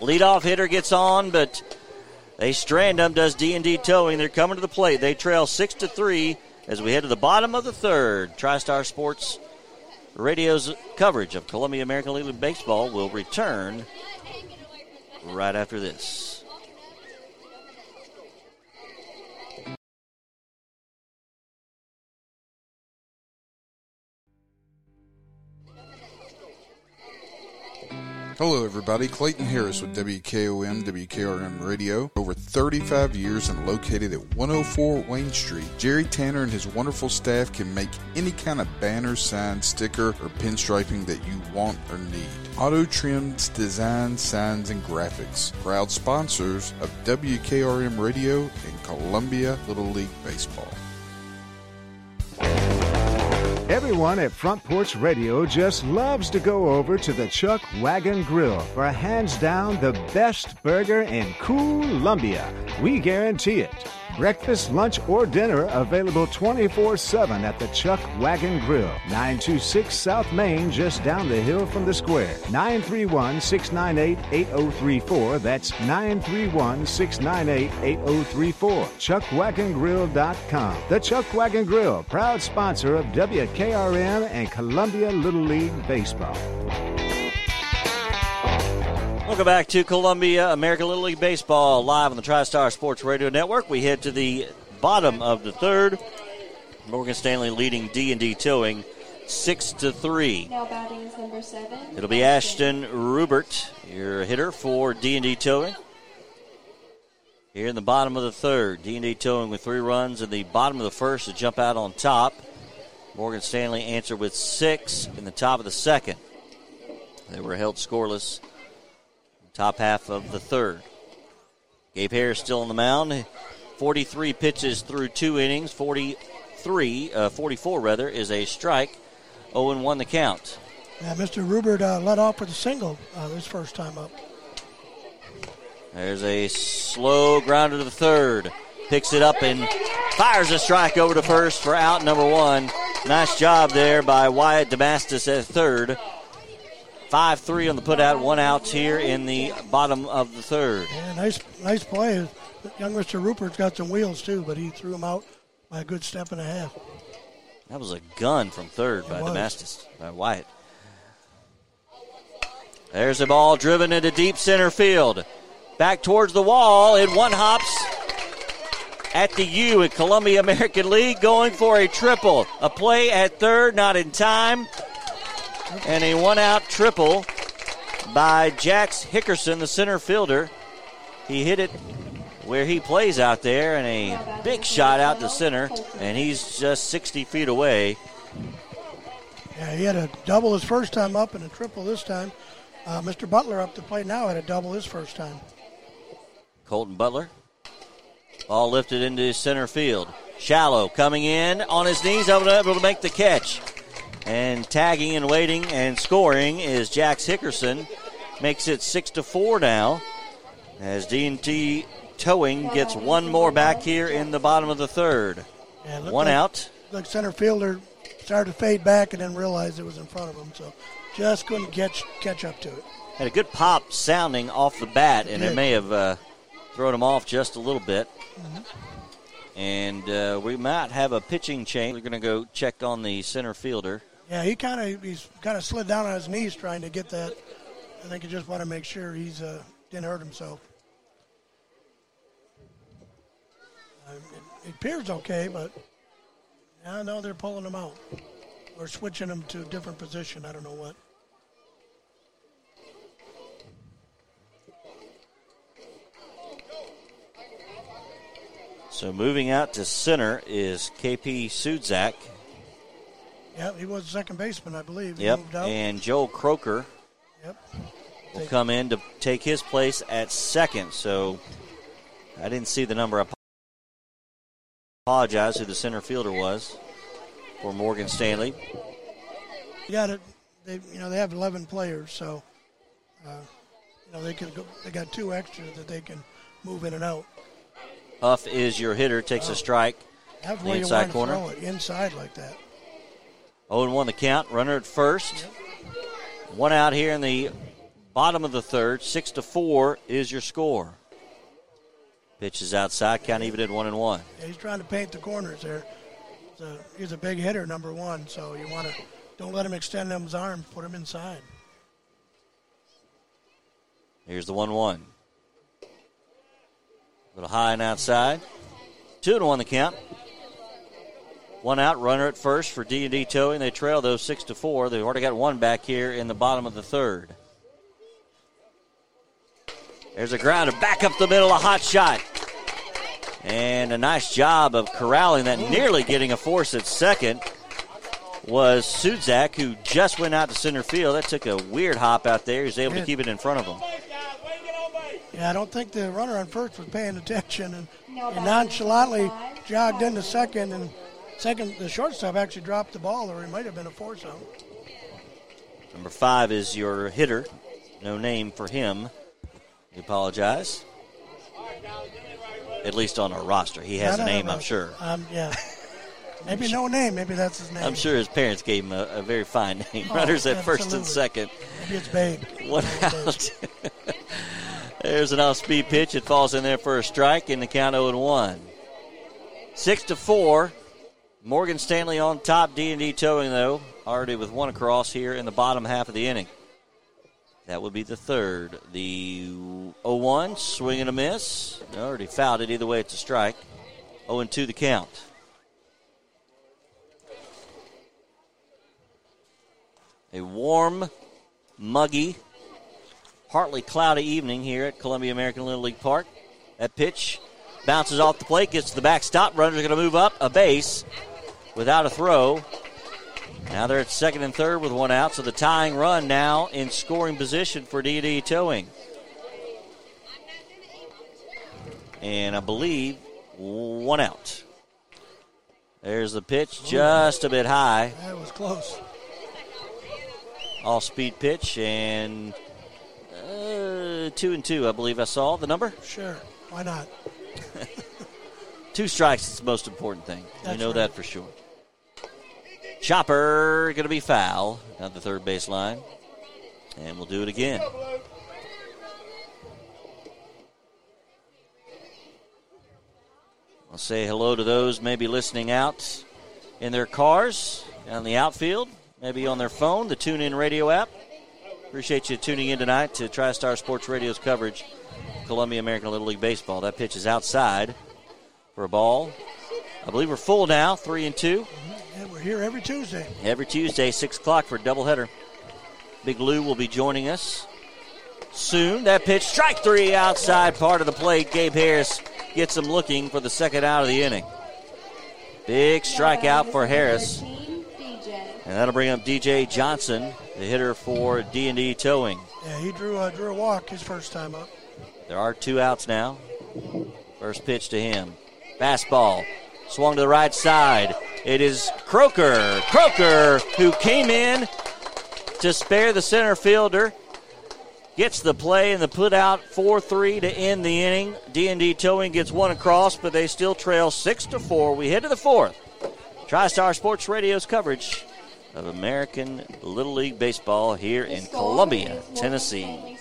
Leadoff hitter gets on, but they strand him. Does D and D towing? They're coming to the plate. They trail six to three as we head to the bottom of the third. TriStar Sports Radio's coverage of Columbia American League Baseball will return right after this. Hello, everybody. Clayton Harris with WKOM, WKRM Radio. Over 35 years and located at 104 Wayne Street. Jerry Tanner and his wonderful staff can make any kind of banner, sign, sticker, or pinstriping that you want or need. Auto Trims Design, Signs, and Graphics. Proud sponsors of WKRM Radio and Columbia Little League Baseball. Everyone at Front Porch Radio just loves to go over to the Chuck Wagon Grill for hands down the best burger in Columbia. We guarantee it. Breakfast, lunch, or dinner available 24 7 at the Chuck Wagon Grill, 926 South Main, just down the hill from the square. 931 698 8034. That's 931 698 8034. ChuckWagonGrill.com. The Chuck Wagon Grill, proud sponsor of WKRM and Columbia Little League Baseball. Welcome back to Columbia American Little League Baseball live on the TriStar Sports Radio Network. We head to the bottom of the third. Morgan Stanley leading D and D Towing six to three. Now batting is number seven. It'll be Ashton Rupert, your hitter for D and D Towing. Here in the bottom of the third, D and D Towing with three runs in the bottom of the first to jump out on top. Morgan Stanley answered with six in the top of the second. They were held scoreless top half of the third. Gabe Harris still on the mound. 43 pitches through two innings. 43, uh, 44 rather, is a strike. 0 1 the count. Yeah, Mr. Rupert uh, led off with a single uh, his first time up. There's a slow grounder to the third. Picks it up and fires a strike over to first for out number one. Nice job there by Wyatt Damastis at third. 5 3 on the putout, one out here in the bottom of the third. Yeah, nice, nice play. Young Mr. Rupert's got some wheels too, but he threw him out by a good step and a half. That was a gun from third by was. Damastis, by Wyatt. There's a ball driven into deep center field. Back towards the wall, it one hops at the U at Columbia American League, going for a triple. A play at third, not in time. And a one out triple by Jax Hickerson, the center fielder. He hit it where he plays out there, and a big shot out to center, and he's just 60 feet away. Yeah, he had a double his first time up and a triple this time. Uh, Mr. Butler up to play now had a double his first time. Colton Butler. Ball lifted into center field. Shallow coming in on his knees, able to, able to make the catch. And tagging and waiting and scoring is Jax Hickerson. Makes it six to four now. As D&D Towing gets one more back here in the bottom of the third. Yeah, One like- out. Like center fielder started to fade back and then realized it was in front of him, so just couldn't catch catch up to it. Had a good pop sounding off the bat, and it may have uh, thrown him off just a little bit. And uh, we might have a pitching change. We're going to go check on the center fielder. Yeah, he kind of he's kind of slid down on his knees trying to get that. I think he just want to make sure he's uh, didn't hurt himself. Uh, it, it appears okay, but I know they're pulling him out or switching him to a different position. I don't know what. So moving out to center is KP Sudzak. Yeah, he was second baseman, I believe. He Yep. And Joel Croker yep. will come in to take his place at second. So I didn't see the number. I apologize who the center fielder was for Morgan Stanley. You got it. They, you know, they have 11 players, so uh, you know they could go. They got two extra that they can move in and out. Huff is your hitter, takes a strike. That's The where you inside want to corner. throw it inside like that. 0 1 the count. Runner at first. One out here in the bottom of the third. 6 to 4 is your score. Pitch is outside. Count even at 1 and 1. Yeah, he's trying to paint the corners there. He's a, he's a big hitter, number one. So you want to don't let him extend them his arms. Put him inside. Here's the 1 1. A little high and outside. 2 to 1 the count. One out, runner at first for D and D towing. They trail those six to four. They've already got one back here in the bottom of the third. There's a grounder back up the middle, a hot shot. And a nice job of corralling that, nearly getting a force at second was Sudzak, who just went out to center field. That took a weird hop out there. He was able to keep it in front of him. Yeah, I don't think the runner on first was paying attention and, and nonchalantly jogged into second and second. The shortstop actually dropped the ball, or it might have been a out. Number five is your hitter. No name for him. We apologize. At least on our roster. He has a name, I'm sure. Um, yeah. (laughs) Maybe no name. Maybe that's his name. I'm sure his parents gave him a, a very fine name. Oh, Runners at first and second. Maybe it's Babe. One out. (laughs) There's an off speed pitch. It falls in there for a strike in the count 0 and 1. 6 to 4. Morgan Stanley on top. D&D towing, though, already with one across here in the bottom half of the inning. That would be the third. The 0 1, swing and a miss. Already fouled it. Either way, it's a strike. 0 and 2 the count. A warm, muggy, partly cloudy evening here at Columbia American Little League Park. That pitch bounces off the plate, gets to the backstop. Runners are going to move up a base without a throw. Now they're at second and third with one out, so the tying run now in scoring position for D&D Towing. And I believe one out. There's the pitch, just a bit high. That was close. All speed pitch and uh, two and two, I believe I saw the number. Sure. Why not? (laughs) Two strikes is the most important thing. That's know right. that for sure. Chopper going to be foul at the third baseline. And we'll do it again. I'll say hello to those maybe listening out in their cars, on the outfield, maybe on their phone, the TuneIn Radio app. Appreciate you tuning in tonight to TriStar Sports Radio's coverage of Columbia American Little League Baseball. That pitch is outside for a ball. I believe we're full now, three and two. Here every Tuesday. Every Tuesday, 6 o'clock for a doubleheader. Big Lou will be joining us soon. That pitch, strike three outside part of the plate. Gabe Harris gets him looking for the second out of the inning. Big strikeout for Harris. And that'll bring up DJ Johnson, the hitter for D&D Towing. Yeah, he drew uh, drew a walk his first time up. There are two outs now. First pitch to him. Fastball. Swung to the right side. It is Croker. Croker, who came in to spare the center fielder, gets the play and the put out 4-3 to end the inning. D&D Towing gets one across, but they still trail 6 to 4. We head to the fourth. TriStar Sports Radio's coverage of American Little League Baseball here in Columbia, Tennessee.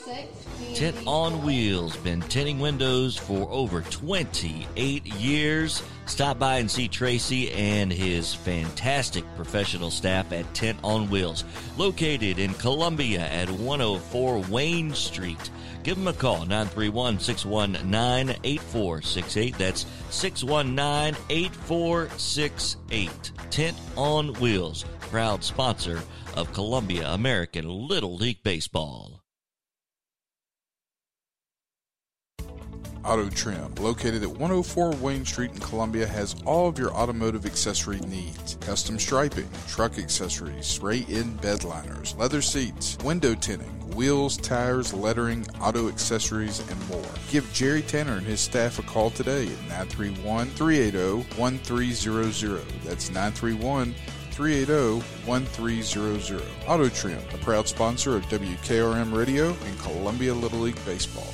Tint on Wheels, been tinting windows for over 28 years. Stop by and see Tracy and his fantastic professional staff at Tint on Wheels, located in Columbia at 104 Wayne Street. Give them a call, 931 619 8468. That's 619 8468. Tint on Wheels, proud sponsor of Columbia American Little League Baseball. Auto Trim, located at 104 Wayne Street in Columbia, has all of your automotive accessory needs. Custom striping, truck accessories, spray-in bed liners, leather seats, window tinting, wheels, tires, lettering, auto accessories, and more. Give Jerry Tanner and his staff a call today at 931-380-1300. That's 931 380-1300. Auto Trim, a proud sponsor of WKRM Radio and Columbia Little League Baseball.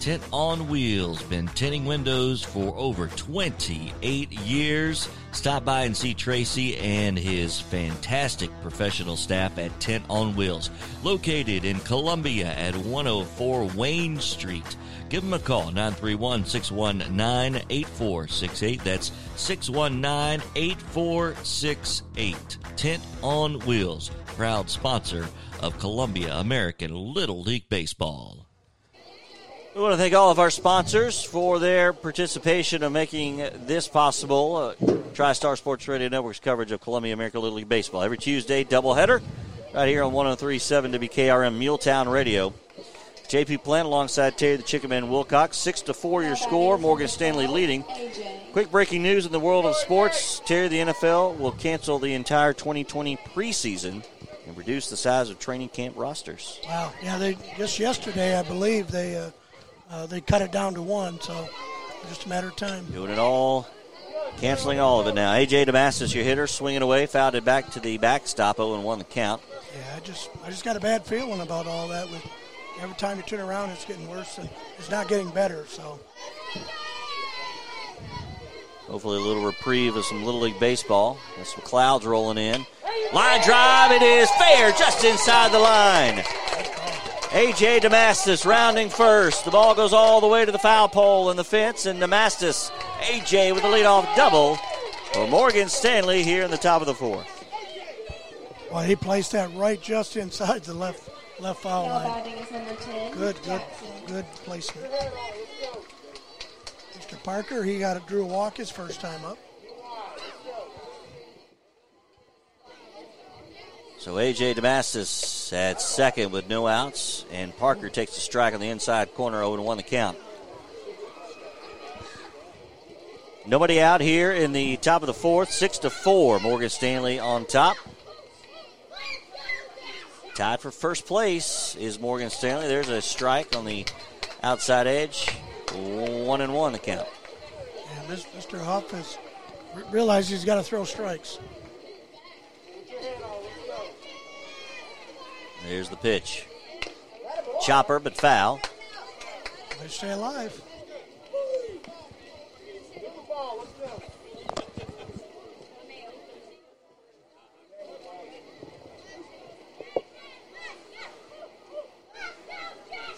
Tint on Wheels, been tinting windows for over 28 years. Stop by and see Tracy and his fantastic professional staff at Tint on Wheels, located in Columbia at 104 Wayne Street. Give them a call, 931 619 8468. That's 619 8468. Tint on Wheels, proud sponsor of Columbia American Little League Baseball. We want to thank all of our sponsors for their participation in making this possible. Uh, TriStar Sports Radio Network's coverage of Columbia American Little League Baseball. Every Tuesday, doubleheader, right here on 1037 WKRM Muletown Radio. JP Plant alongside Terry the Chicken Man Wilcox. 6 to 4 your score. Morgan Stanley leading. Quick breaking news in the world of sports. Terry, the NFL will cancel the entire 2020 preseason and reduce the size of training camp rosters. Wow. Yeah, they just yesterday, I believe, they uh, uh, they cut it down to one, so just a matter of time. Doing it all, canceling all of it now. AJ Damastis, your hitter, swinging away, fouled it back to the backstop, 0 and 1 the count. Yeah, I just I just got a bad feeling about all that. With every time you turn around, it's getting worse and it's not getting better. So Hopefully, a little reprieve of some Little League baseball. Got some clouds rolling in. Line drive, it is fair, just inside the line. AJ Damastis rounding first. The ball goes all the way to the foul pole and the fence, and Damastis, AJ with the leadoff double for Morgan Stanley here in the top of the fourth. well, he placed that right just inside the left left foul Now line. is 10. Good, good, good placement. Mr. Parker, he got a Drew walk his first time up. So AJ Damastis at second with no outs, and Parker takes the strike on the inside corner, 0 1 the count. Nobody out here in the top of the fourth, six to four. Morgan Stanley on top. Tied for first place is Morgan Stanley. There's a strike on the outside edge, one and one the count. And Mr. Huff has realized he's got to throw strikes. There's the pitch. Chopper, but foul. They stay alive.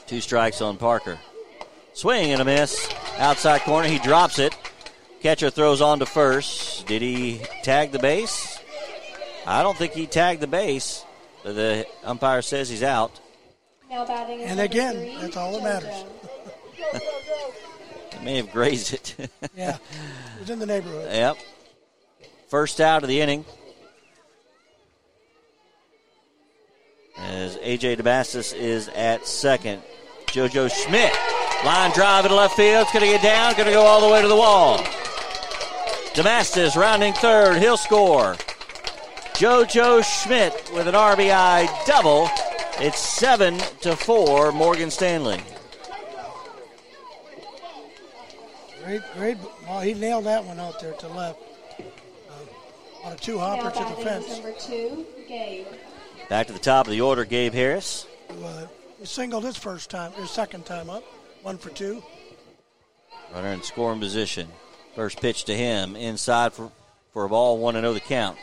Two strikes on Parker. Swing and a miss. Outside corner, he drops it. Catcher throws on to first. Did he tag the base? I don't think he tagged the base. But The umpire says he's out. Now batting And again, three, that's all that matters. JoJo. (laughs) He may have grazed it. (laughs) Yeah, it's in the neighborhood. yep. First out of the inning. As AJ Damastis is at second. JoJo Schmidt. Line drive in left field. It's going to get down. Going to go all the way to the wall. Damastis rounding third. He'll score. JoJo Schmidt with an RBI double. It's seven to four. Morgan Stanley. Great, great. Well, he nailed that one out there to left. Uh, on a two hopper to the fence. is number two, Gabe. Back to the top of the order. Gabe Harris. who, uh, he singled his first time, his second time up, one for two. Runner in scoring position. First pitch to him inside for, for a ball, 1 0 the count.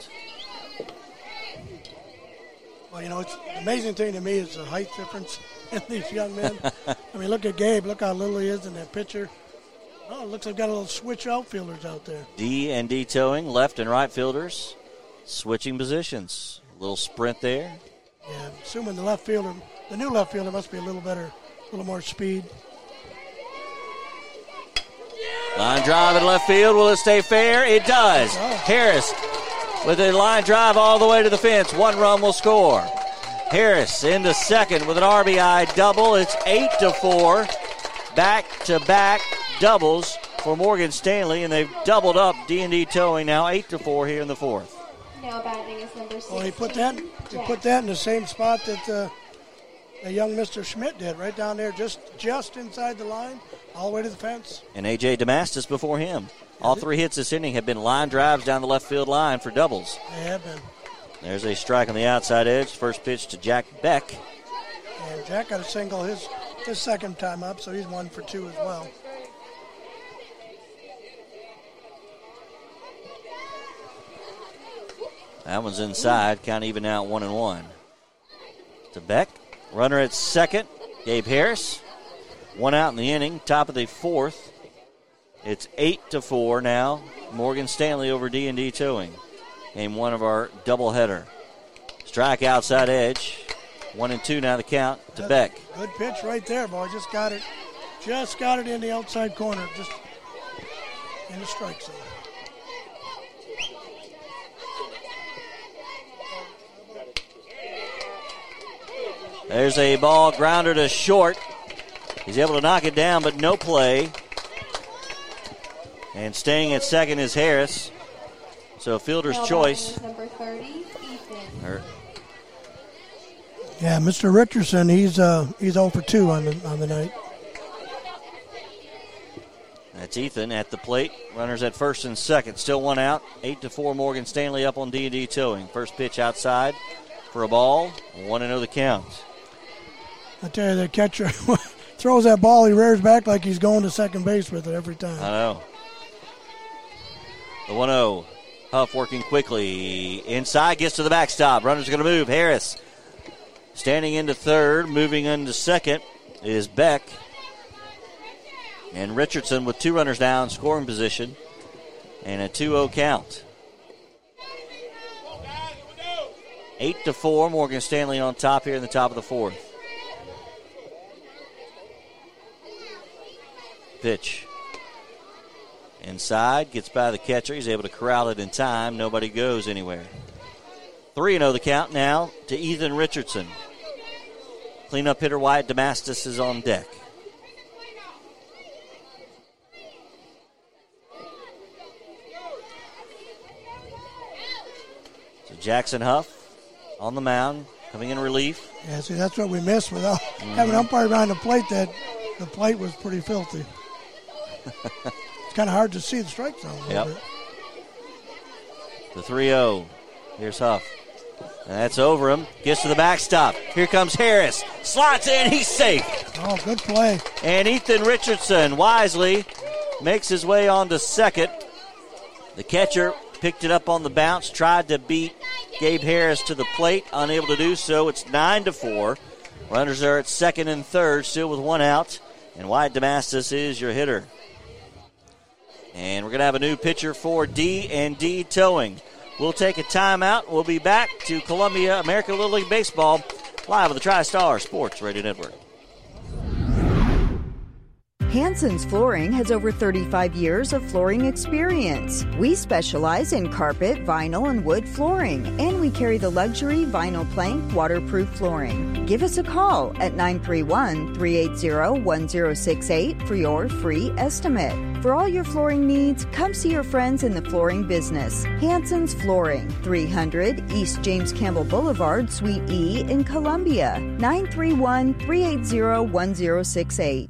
Well, you know, it's the amazing thing to me is the height difference (laughs) in these young men. (laughs) I mean, look at Gabe. Look how little he is in that picture. Oh, it looks like got a little switch outfielders out there. D and D towing, left and right fielders, switching positions. A little sprint there. Yeah, assuming the left fielder, the new left fielder must be a little better, a little more speed. Line drive in left field. Will it stay fair? It does. Oh. Harris with a line drive all the way to the fence. One run will score. Harris into second with an RBI double. It's eight to four. Back to back doubles for Morgan Stanley, and they've doubled up D and D towing now eight to four here in the fourth. Now batting is number 16. Oh, he put that, he put that in the same spot that uh, the young Mr. Schmidt did, right down there, just just inside the line, all the way to the fence. And AJ Damastis before him. All three hits this inning have been line drives down the left field line for doubles. They have been. There's a strike on the outside edge. First pitch to Jack Beck. And Jack got a single his his second time up, so he's one for two as well. That one's inside, count even out one and one. To Beck, runner at second, Gabe Harris. One out in the inning, top of the fourth. It's eight to four now. Morgan Stanley over D and D towing. Game one of our doubleheader. Strike outside edge. One and two now the count to Beck. Good pitch right there, boy. Just got it, just got it in the outside corner, just in the strike zone. There's a ball grounder to short. He's able to knock it down, but no play. And staying at second is Harris. So fielder's Now choice. number 30, Ethan. Yeah, Mr. Richardson, he's uh he's 0 for 2 on the on the night. That's Ethan at the plate. Runners at first and second. Still one out. Eight to four. Morgan Stanley up on D and D towing. First pitch outside for a ball. One and know the count. I tell you, the catcher (laughs) throws that ball, he rears back like he's going to second base with it every time. I know. The 1 0. Huff working quickly. Inside, gets to the backstop. Runners going to move. Harris standing into third, moving into second is Beck. And Richardson with two runners down, scoring position, and a 2 0 count. 8 to 4. Morgan Stanley on top here in the top of the fourth. Pitch. Inside, gets by the catcher. He's able to corral it in time. Nobody goes anywhere. 3 0 the count now to Ethan Richardson. Cleanup hitter Wyatt Damastis is on deck. So Jackson Huff on the mound, coming in relief. Yeah, see, that's what we missed without mm-hmm. having an umpire behind the plate. That the plate was pretty filthy. (laughs) it's kind of hard to see the strike zone. Yep. bit. The 3 0. Here's Huff. And that's over him. Gets to the backstop. Here comes Harris. Slots in. He's safe. Oh, good play. And Ethan Richardson wisely makes his way on to second. The catcher picked it up on the bounce, tried to beat Gabe Harris to the plate, unable to do so. It's nine to four. Runners are at second and third, still with one out. And Wyatt Damastis is your hitter. And we're going to have a new pitcher for D and D towing. We'll take a timeout. We'll be back to Columbia American Little League Baseball live on the TriStar Sports Radio Network. Hanson's Flooring has over 35 years of flooring experience. We specialize in carpet, vinyl, and wood flooring, and we carry the luxury vinyl plank waterproof flooring. Give us a call at 931 380 1068 for your free estimate. For all your flooring needs, come see your friends in the flooring business. Hanson's Flooring, 300 East James Campbell Boulevard, Suite E in Columbia. 931 380 1068.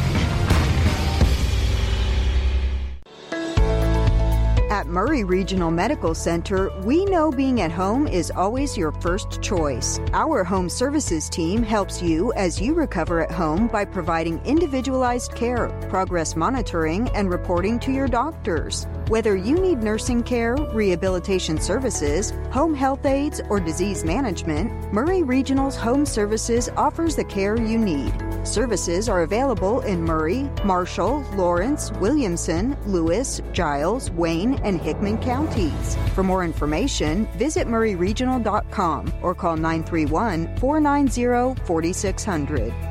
At Maury Regional Medical Center, we know being at home is always your first choice. Our home services team helps you as you recover at home by providing individualized care, progress monitoring, and reporting to your doctors. Whether you need nursing care, rehabilitation services, home health aides, or disease management, Maury Regional's Home Services offers the care you need. Services are available in Maury, Marshall, Lawrence, Williamson, Lewis, Giles, Wayne, and Hickman counties. For more information, visit mauryregional.com or call 931 490 4600.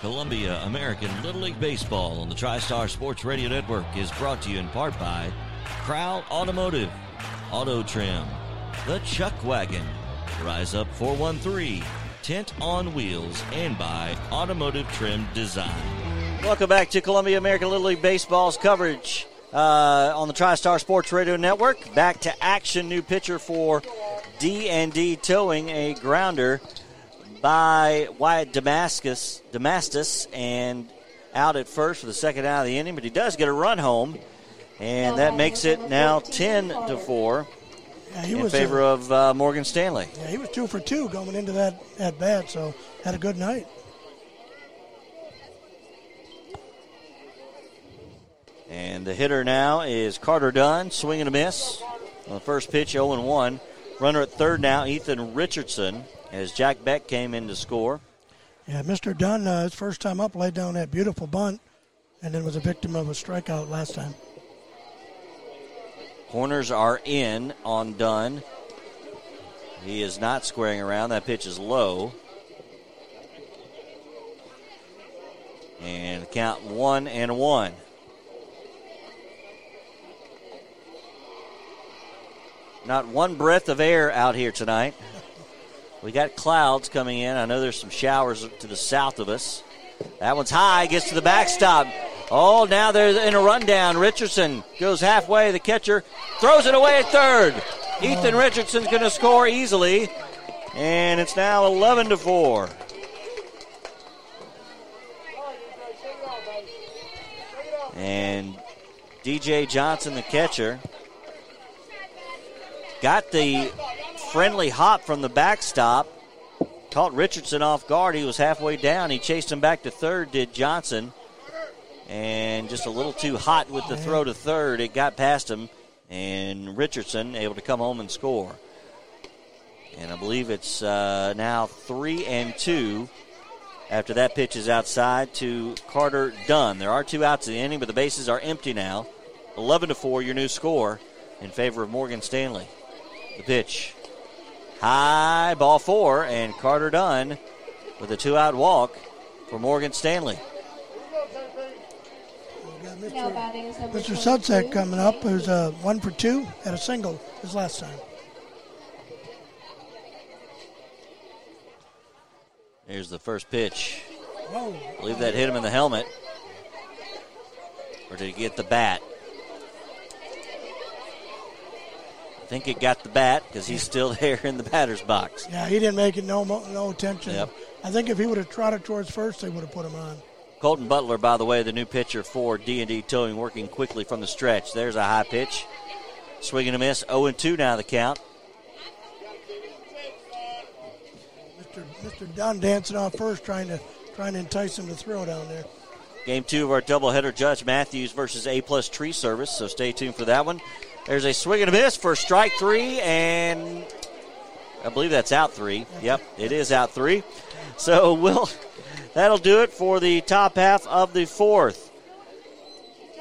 Columbia American Little League Baseball on the TriStar Sports Radio Network is brought to you in part by Crowell Automotive, Auto Trim, The Chuck Wagon, Rise Up 413, Tint on Wheels, and by Automotive Trim Design. Welcome back to Columbia American Little League Baseball's coverage uh, on the TriStar Sports Radio Network. Back to action. New pitcher for D&D Towing, a grounder by Wyatt Damastis, Damastis, and out at first for the second out of the inning, but he does get a run home, and that makes it now 10 to 4 Yeah, he in was, favor uh, of uh, Morgan Stanley. Yeah, he was two for two going into that at bat, so had a good night. And the hitter now is Carter Dunn, swing and a miss. On the first pitch, 0 1. Runner at third now, Ethan Richardson, as Jack Beck came in to score. Yeah, Mr. Dunn, uh, his first time up, laid down that beautiful bunt, and then was a victim of a strikeout last time. Corners are in on Dunn. He is not squaring around. That pitch is low. And count one and one. Not one breath of air out here tonight. We got clouds coming in. I know there's some showers to the south of us. That one's high, gets to the backstop. Oh, now they're in a rundown. Richardson goes halfway. The catcher throws it away at third. Ethan Richardson's going to score easily, and it's now 11 to 4. And DJ Johnson, the catcher, got the friendly hop from the backstop. Caught Richardson off guard. He was halfway down. He chased him back to third, did Johnson. And just a little too hot with the throw to third. It got past him, and Richardson able to come home and score. And I believe it's uh, now three and two after that pitch is outside to Carter Dunn. There are two outs in the inning, but the bases are empty now. 11 to 4, your new score in favor of Morgan Stanley. The pitch. High ball four, and Carter Dunn with a two out walk for Morgan Stanley. Mr. 22. Sudsack coming up, who's uh, one for two at a single his last time. Here's the first pitch. Whoa. I believe that hit him in the helmet. Or did he get the bat? I think it got the bat because he's still (laughs) there in the batter's box. Yeah, he didn't make it no no attention. Yep. I think if he would have trotted towards first, they would have put him on. Colton Butler, by the way, the new pitcher for D&D Towing, working quickly from the stretch. There's a high pitch. Swing and a miss. 0 2 now the count. Mr. Mr. Dunn dancing off first, trying to trying to entice him to throw down there. Game two of our doubleheader, Judge Matthews versus A Plus Tree Service. So stay tuned for that one. There's a swing and a miss for strike three, and I believe that's out three. Yep, it is out three. So (laughs) we'll that'll do it for the top half of the fourth.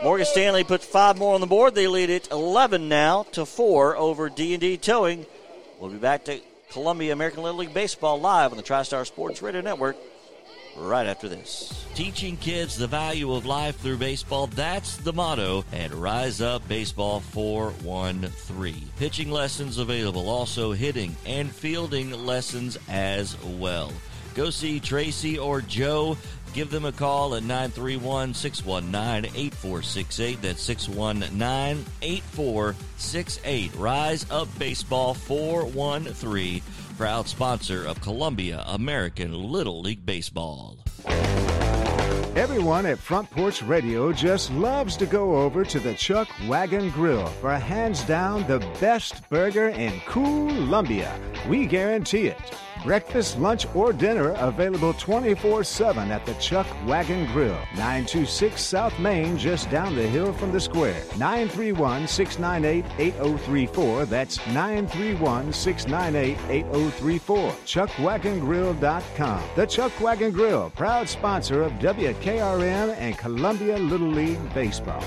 Morgan Stanley puts five more on the board. They lead it 11 now to four over D&D Towing. We'll be back to Columbia American Little League Baseball live on the TriStar Sports Radio Network right after this. Teaching kids the value of life through baseball, that's the motto at Rise Up Baseball 413. Pitching lessons available, also hitting and fielding lessons as well. Go see Tracy or Joe. Give them a call at 931 619 8468. That's 619 8468. Rise Up Baseball 413, proud sponsor of Columbia American Little League Baseball. Everyone at Front Porch Radio just loves to go over to the Chuck Wagon Grill for hands down the best burger in Columbia. We guarantee it. Breakfast, lunch, or dinner available 24 7 at the Chuck Wagon Grill, 926 South Main, just down the hill from the square. 931 698 8034. That's 931 698 8034. ChuckWagonGrill.com. The Chuck Wagon Grill, proud sponsor of WKRM and Columbia Little League Baseball.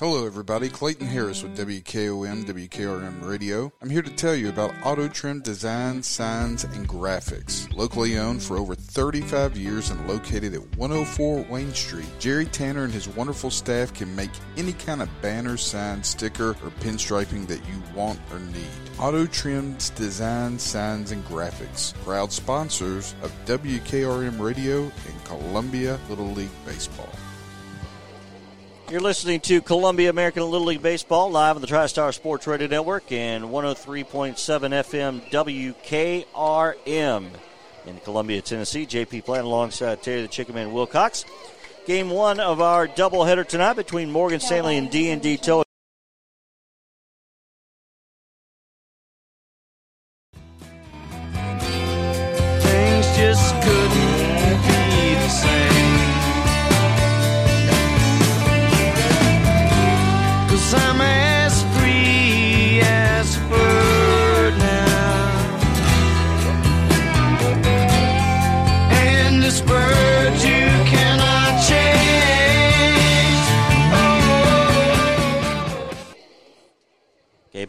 Hello, everybody. Clayton Harris with WKOM, WKRM Radio. I'm here to tell you about Auto Trim Design, Signs, and Graphics. Locally owned for over 35 years and located at 104 Wayne Street, Jerry Tanner and his wonderful staff can make any kind of banner, sign, sticker, or pinstriping that you want or need. Auto Trim's Design, Signs, and Graphics. Proud sponsors of WKRM Radio and Columbia Little League Baseball. You're listening to Columbia American Little League Baseball live on the TriStar Sports Radio Network and 103.7 FM WKRM in Columbia, Tennessee. JP playing alongside Terry the Chicken Man Wilcox. Game one of our doubleheader tonight between Morgan Stanley and D&D Towing.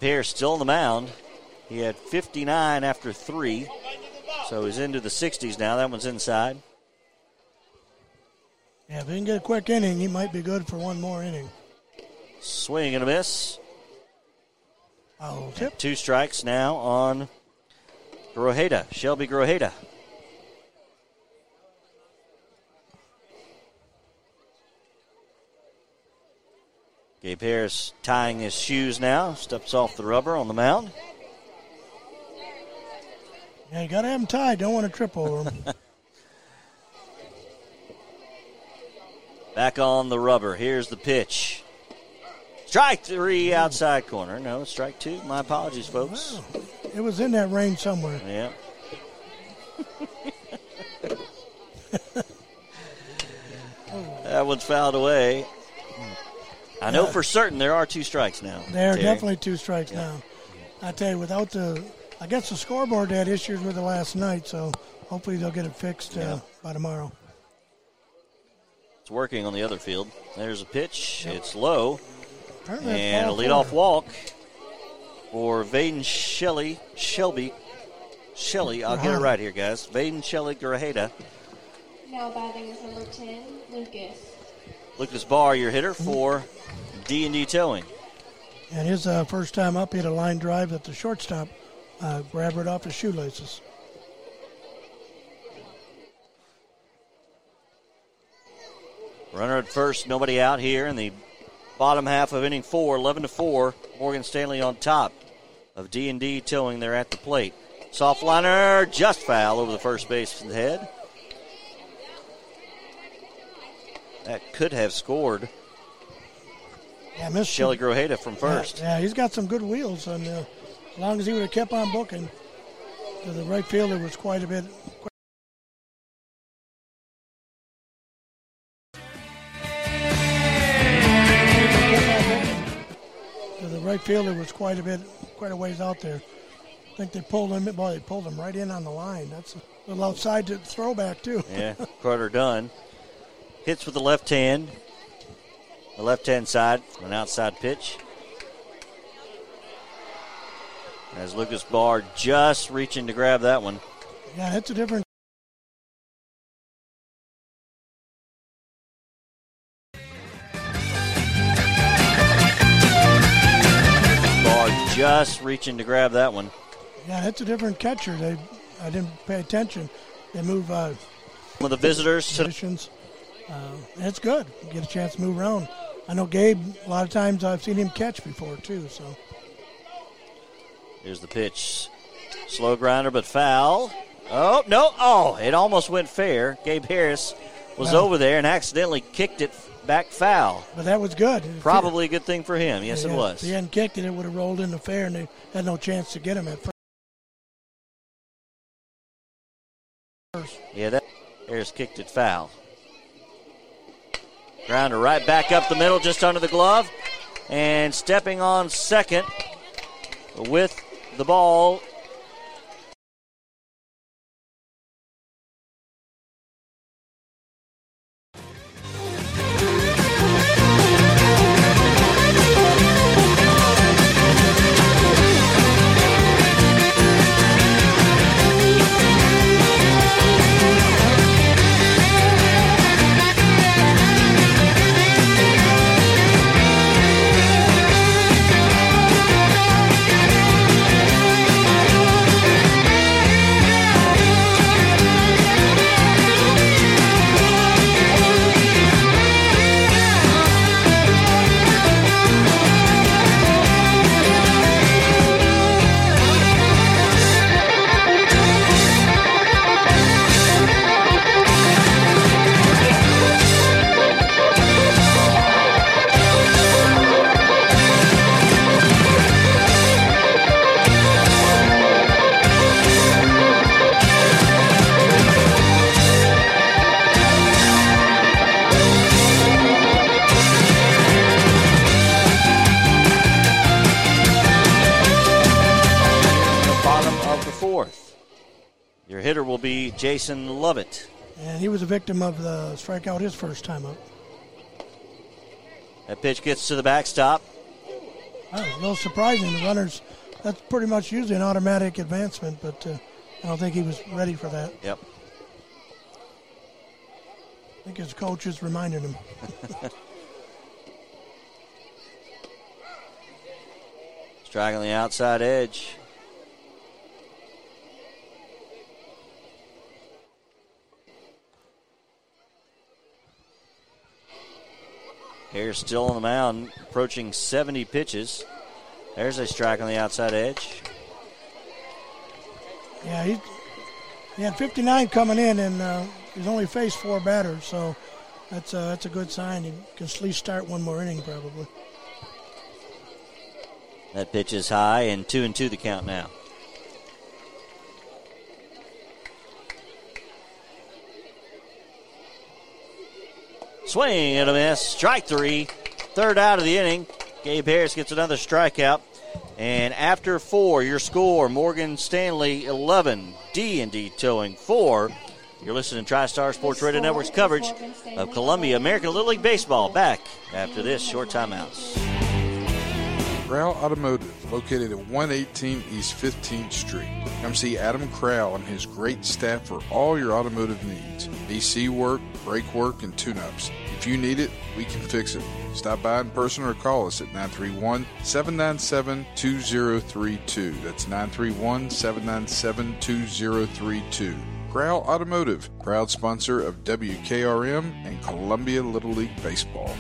Harris still on the mound. He had 59 after three, so he's into the 60s now. That one's inside. Yeah, if he can get a quick inning, he might be good for one more inning. Swing and a miss. Oh, And two strikes now on Grojeda, Shelby Grojeda. Gabe Harris tying his shoes now, steps off the rubber on the mound. Yeah, you got to have him tied. Don't want to trip over him. (laughs) Back on the rubber. Here's the pitch. Strike three outside corner. No, strike two. My apologies, folks. it was in that range somewhere. Yeah. (laughs) that one's fouled away. I know for certain there are two strikes now. There are Terry. definitely two strikes now. I tell you, without the, I guess the scoreboard had issues with it last night, so hopefully they'll get it fixed uh, by tomorrow. It's working on the other field. There's a pitch. It's low. Apparently And a leadoff four. walk for Vaden Shelley. Shelby. Shelley. I'll get it right here, guys. Vaden Shelley Grajeda. Now batting is number 10, Lucas. Lucas Barr, your hitter for D&D Towing. And his uh, first time up, he had a line drive that the shortstop uh, grabbed it off his shoelaces. Runner at first, nobody out here in the bottom half of inning four, 11 to 4. Morgan Stanley on top of D&D Towing. They're at the plate. Soft liner, just foul over the first base head. That could have scored Yeah, Mr. Shelly Grojeda from first. Yeah, yeah, he's got some good wheels, and uh, as long as he would have kept on booking, to the right fielder was quite a bit. The right fielder was quite a bit, quite a ways out there. I think they pulled him. Boy, they pulled him right in on the line. That's a little outside to throwback too. Yeah, Carter Dunn hits with the left hand. The left hand side, an outside pitch. As Lucas Barr just reaching to grab that one. Yeah, that's a different. Barr just reaching to grab that one. Yeah, that's a different catcher. They, I didn't pay attention. They move uh, One of the visitors to positions. Uh, it's good. You get a chance to move around. I know Gabe. A lot of times I've seen him catch before too. So Here's the pitch. Slow grinder, but foul. Oh, no. Oh, it almost went fair. Gabe Harris was Well- over there and accidentally kicked it back foul. But that was good. Probably a good thing for him. Yes, it was. If he hadn't kicked it, it would have rolled into fair, and they had no chance to get him at first. Yeah, that Harris kicked it foul. Grounder right back up the middle, just under the glove. And stepping on second with the ball. Jason Lovett. And he was a victim of the strikeout his first time up. That pitch gets to the backstop. That was a little surprising. The runners, that's pretty much usually an automatic advancement, but uh, I don't think he was ready for that. Yep. I think his coach coaches reminded him. (laughs) Striking the outside edge. Harris still on the mound, approaching 70 pitches. There's a strike on the outside edge. Yeah, he, he had 59 coming in, and uh, he's only faced four batters, so that's a, that's a good sign. He can at least start one more inning, probably. That pitch is high, and two and two the count now. Swing and a miss. Strike three. Third out of the inning. Gabe Harris gets another strikeout. And after four, your score: Morgan Stanley 11, D and D Towing 4. You're listening to TriStar Sports Radio Network's coverage of Columbia American Little League Baseball. Back after this short timeouts. Crowell Automotive, located at 118 East 15th Street. Come see Adam Crowell and his great staff for all your automotive needs AC work, brake work, and tune ups. If you need it, we can fix it. Stop by in person or call us at 931 797 2032. That's 931 797 2032. Crowell Automotive, proud sponsor of WKRM and Columbia Little League Baseball.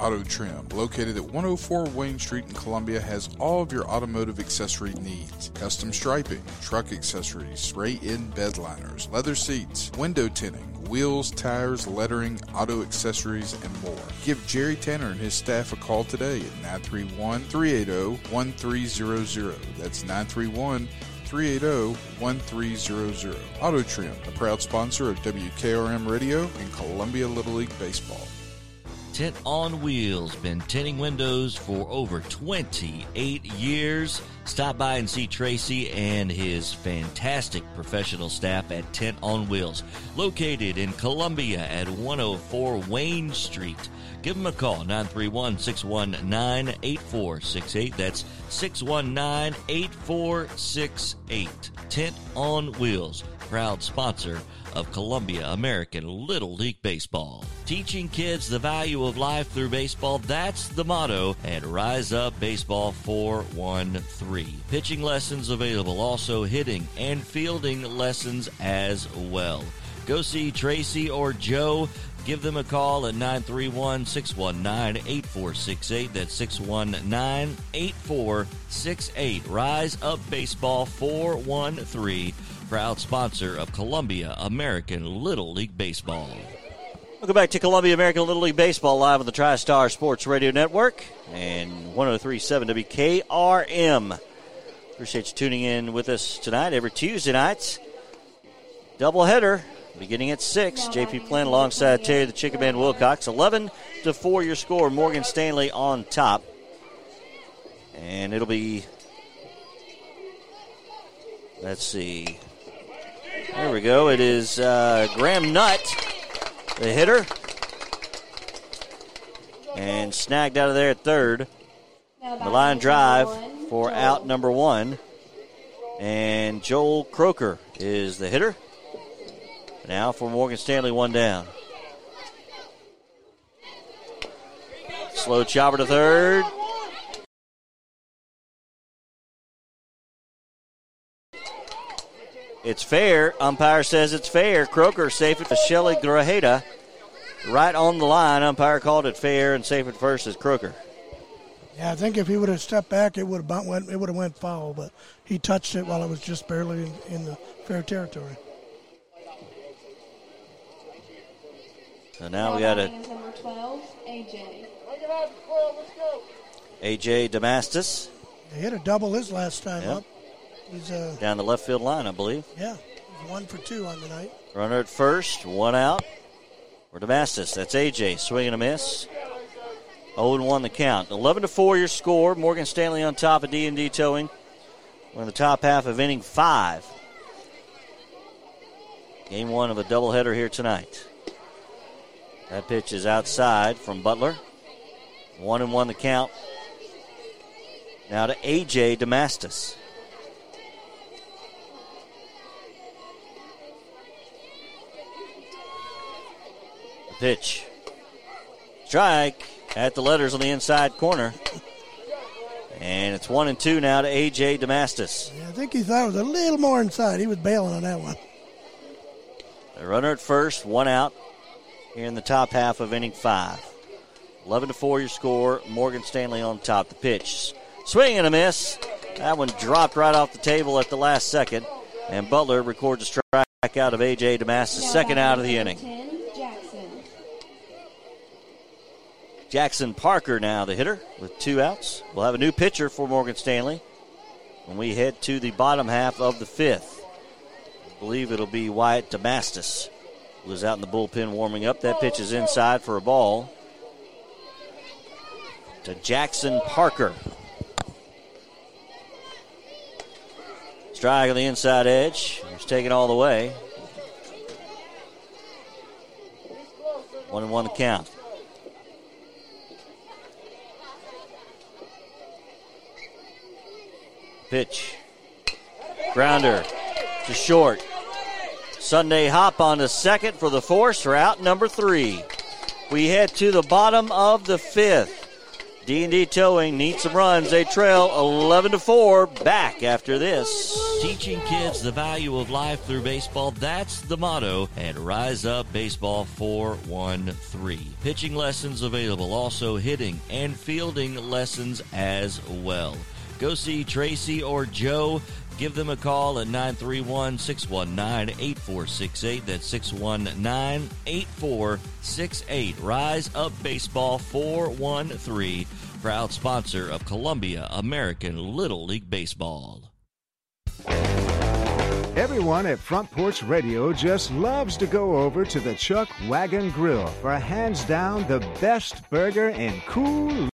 Auto Trim, located at 104 Wayne Street in Columbia, has all of your automotive accessory needs. Custom striping, truck accessories, spray-in bed liners, leather seats, window tinting, wheels, tires, lettering, auto accessories, and more. Give Jerry Tanner and his staff a call today at 931 380 1300. That's 931 380 1300. Auto Trim, a proud sponsor of WKRM Radio and Columbia Little League Baseball. Tint on Wheels, been tinting windows for over 28 years. Stop by and see Tracy and his fantastic professional staff at Tint on Wheels, located in Columbia at 104 Wayne Street. Give them a call, 931 619 8468. That's 619 8468. Tint on Wheels, proud sponsor of Columbia American Little League Baseball. Teaching kids the value of life through baseball, that's the motto at Rise Up Baseball 413. Pitching lessons available, also hitting and fielding lessons as well. Go see Tracy or Joe. Give them a call at 931 619 8468. That's 619 8468. Rise Up Baseball 413 proud sponsor of Columbia American Little League Baseball. Welcome back to Columbia American Little League Baseball live on the TriStar Sports Radio Network and 1037 WKRM. Appreciate you tuning in with us tonight, every Tuesday night. Doubleheader beginning at 6. JP Flynn alongside Terry the Chicken Man Wilcox. 11 to 4 your score. Morgan Stanley on top. And it'll be, let's see, there we go. It is uh, Graham Nutt, the hitter. And snagged out of there at third. The line drive for out number one. And Joel Croker is the hitter. Now for Morgan Stanley, one down. Slow chopper to third. It's fair. Umpire says it's fair. Croker safe it to Shelly Grajeda. Right on the line. Umpire called it fair and safe at first is Croker. Yeah, I think if he would have stepped back, it would have went. It would have went foul, but he touched it while it was just barely in, in the fair territory. So now we got a number 12, AJ. AJ Damastis He hit a double his last time Yep. up. He's uh, down the left field line, I believe. yeah, he's one for two on the night. Runner at first, one out. For Damastis, that's AJ swinging a miss. 0 1 the count. 11 to 4 your score. Morgan Stanley on top of D&D Towing. We're in the top half of inning five. Game one of a doubleheader here tonight. That pitch is outside from Butler. One and one the count. Now to AJ Damastis. Pitch. Strike at the letters on the inside corner. And it's one and two now to AJ Damastis. Yeah, I think he thought it was a little more inside. He was bailing on that one. A runner at first, one out here in the top half of inning five. 11 to 4 your score. Morgan Stanley on top. The pitch. Swing and a miss. That one dropped right off the table at the last second. And Butler records a strike out of A.J. Damastis, second out of the inning. 10, Jackson. Jackson Parker now the hitter with two outs. We'll have a new pitcher for Morgan Stanley when we head to the bottom half of the fifth. I believe it'll be Wyatt Damastis who is out in the bullpen warming up. That pitch is inside for a ball to Jackson Parker. Strike on the inside edge. He's taken all the way. One and one count. Pitch. Grounder to short. Sunday hop on the second for the force for out number three. We head to the bottom of the fifth. D&D Towing needs some runs. They trail 11 to 4. Back after this. Teaching kids the value of life through baseball, that's the motto at Rise Up Baseball 413. Pitching lessons available, also hitting and fielding lessons as well. Go see Tracy or Joe. Give them a call at 931 619 8468. That's 619 8468. Rise Up Baseball 413, proud sponsor of Columbia American Little League Baseball. Everyone at Front Porch Radio just loves to go over to the Chuck Wagon Grill for hands down the best burger in cool.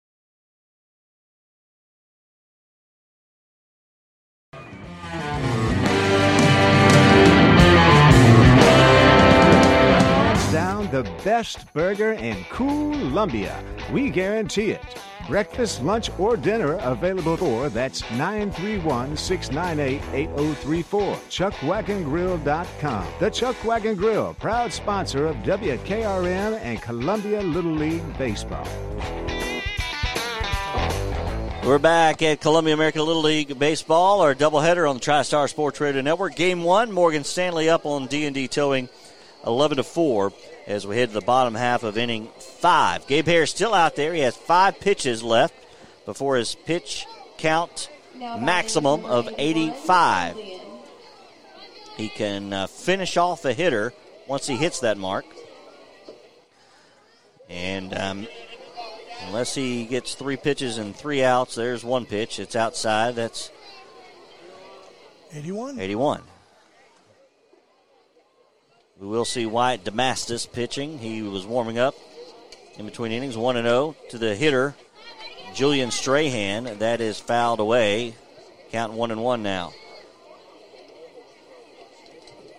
The best burger in Columbia. We guarantee it. Breakfast, lunch, or dinner available for that's 931 698 8034. ChuckWagonGrill.com. The Chuck Wagon Grill, proud sponsor of WKRM and Columbia Little League Baseball. We're back at Columbia American Little League Baseball, our doubleheader on the TriStar Sports Radio Network. Game one, Morgan Stanley up on D&D Towing 11 to 4 as we head to the bottom half of inning five. Gabe Harris still out there. He has five pitches left before his pitch count maximum of 85. He can uh, finish off a hitter once he hits that mark. And um, unless he gets three pitches and three outs, there's one pitch. It's outside. That's 81. 81. We will see Wyatt Damastis pitching. He was warming up in between innings, 1 0 to the hitter, Julian Strahan. That is fouled away. Count 1 and 1 now.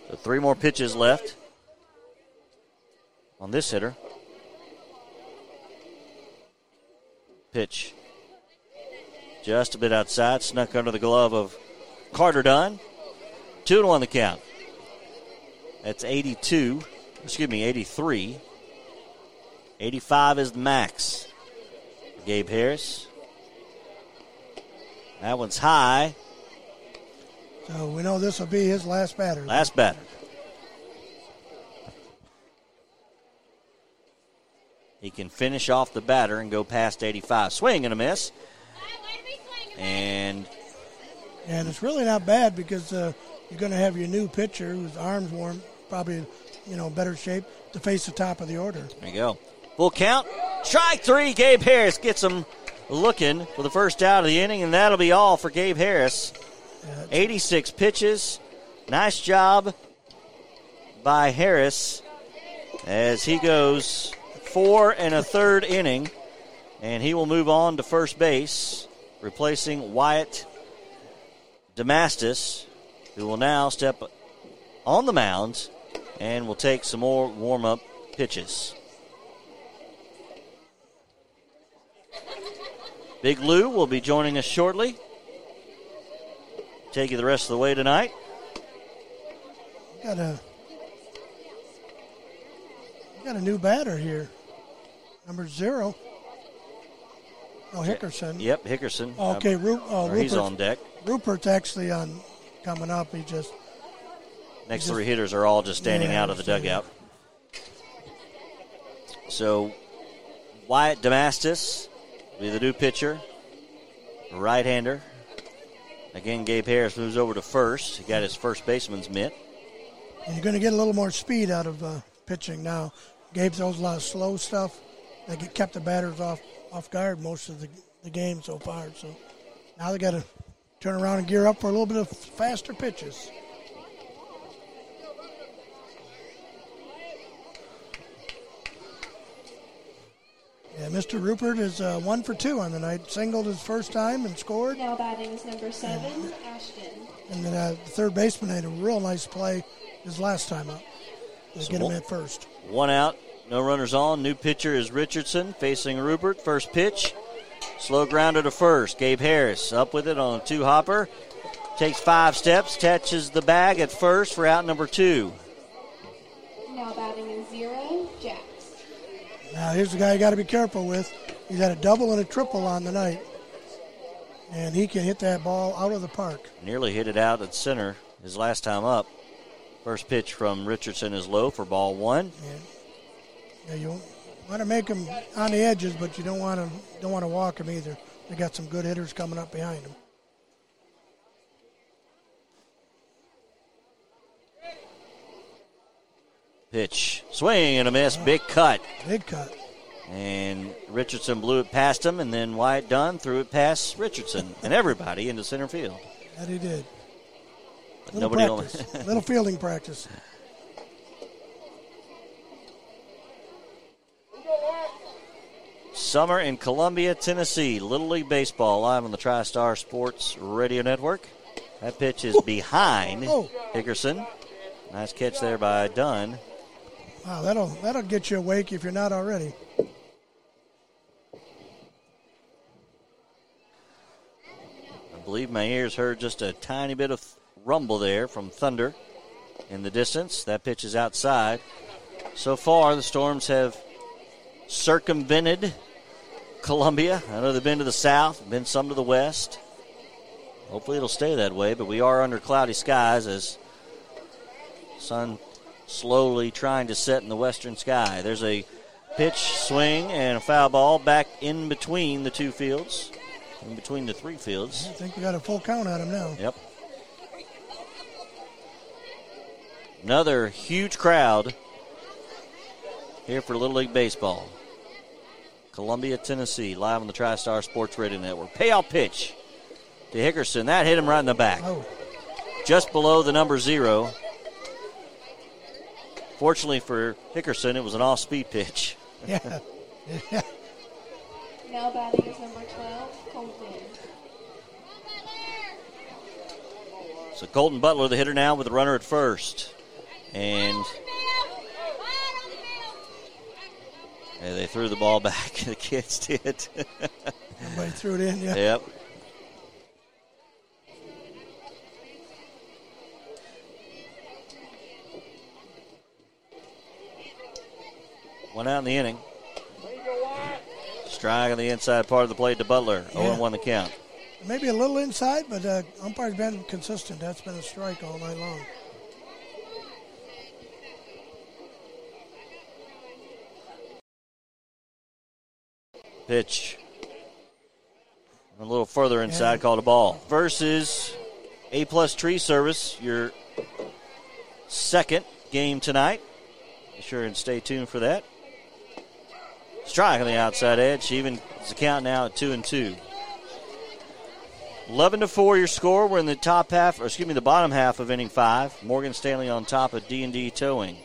So three more pitches left on this hitter. Pitch. Just a bit outside, snuck under the glove of Carter Dunn. 2 and 1 the count. That's 82. Excuse me, 83. 85 is the max. Gabe Harris. That one's high. So we know this will be his last batter. Last batter. He can finish off the batter and go past 85. Swing and a miss. And And it's really not bad because uh, you're going to have your new pitcher whose arms warm, probably you know better shape to face the top of the order. There you go. Full count. Strike three. Gabe Harris gets him looking for the first out of the inning, and that'll be all for Gabe Harris. 86 pitches. Nice job by Harris as he goes four and a third inning, and he will move on to first base, replacing Wyatt Damastis, who will now step on the mound and we'll take some more warm up pitches. Big Lou will be joining us shortly. Take you the rest of the way tonight. Got a got a new batter here, number zero. Oh, Hickerson. Yep, Hickerson. Okay, Ru- oh, or he's Rupert's- on deck. Rupert's actually on coming up. He just Next three hitters are all just standing Yeah, out of the dugout. So Wyatt Damastis will be the new pitcher, right hander. Again, Gabe Harris moves over to first. He got his first baseman's mitt. and you're going to get a little more speed out of uh, pitching now. Gabe throws a lot of slow stuff. They get, kept the batters off off guard most of the, the game so far. So now they got to turn around and gear up for a little bit of faster pitches. Yeah, Mr. Rupert is uh, one for two on the night. Singled his first time and scored. Now batting is number seven, Ashton. And then uh, the third baseman had a real nice play his last time up to So get him at first. One out, no runners on. New pitcher is Richardson facing Rupert. First pitch, slow grounder to first. Gabe Harris up with it on a two hopper. Takes five steps, touches the bag at first for out number two. Now batting is zero, Jax. Now here's the guy you got to be careful with. He's had a double and a triple on the night. And he can hit that ball out of the park. Nearly hit it out at center his last time up. First pitch from Richardson is low for ball one. Yeah, you want to make him on the edges, but you don't want to don't want to walk him either. They got some good hitters coming up behind him. Pitch, swing and a miss, big cut. Big cut. And Richardson blew it past him, and then Wyatt Dunn threw it past Richardson (laughs) and everybody into center field. That he did. But Little nobody practice. (laughs) Little fielding practice. Summer in Columbia, Tennessee. Little League Baseball live on the TriStar Sports Radio Network. That pitch is behind Oh. Hickerson. Nice catch there by Dunn. Wow, that'll that'll get you awake if you're not already. I believe my ears heard just a tiny bit of rumble there from Thunder in the distance. That pitch is outside. So far, the Storms have circumvented Columbia. I know they've been to the south, been some to the west. Hopefully, it'll stay that way, but we are under cloudy skies as sun slowly trying to set in the western sky. There's a pitch, swing, and a foul ball back in between the two fields, in between the three fields. I think we got a full count on him now. Yep. Another huge crowd here for Little League Baseball. Columbia, Tennessee, live on the TriStar Sports Radio Network. Payoff pitch to Hickerson. That hit him right in the back. Oh. Just below the number zero. Fortunately for Hickerson, it was an off speed pitch. (laughs) Yeah. yeah. Now batting is number 12, Colton. So Colton Butler, the hitter now with the runner at first. And Yeah, they threw the ball (laughs) back. The kids did. Somebody threw it in, yeah. Yep. One out in the inning. Strike on the inside part of the plate to Butler. 0 1 the count. Maybe a little inside, but uh, umpire's been consistent. That's been a strike all night long. Pitch. A little further inside, called a ball. Versus A plus tree service, your second game tonight. Be sure and stay tuned for that. Strike on the outside edge. Even the count now at two and two. 11 to 4 your score. We're in the top half, or excuse me, the bottom half of inning five. Morgan Stanley on top of D&D Towing.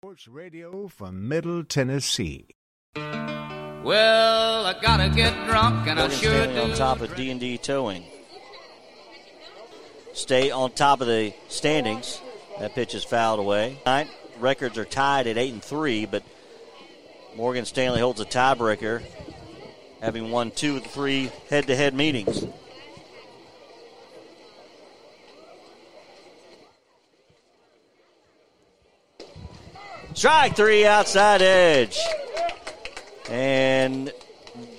Sports Radio from Middle Tennessee. Well, I gotta get drunk, and I Morgan sure Stanley on top of D&D Towing. Stay on top of the standings. That pitch is fouled away. Nine records are tied at 8 and 3, but Morgan Stanley holds a tiebreaker, having won two of the three head to head meetings. Strike three outside edge. And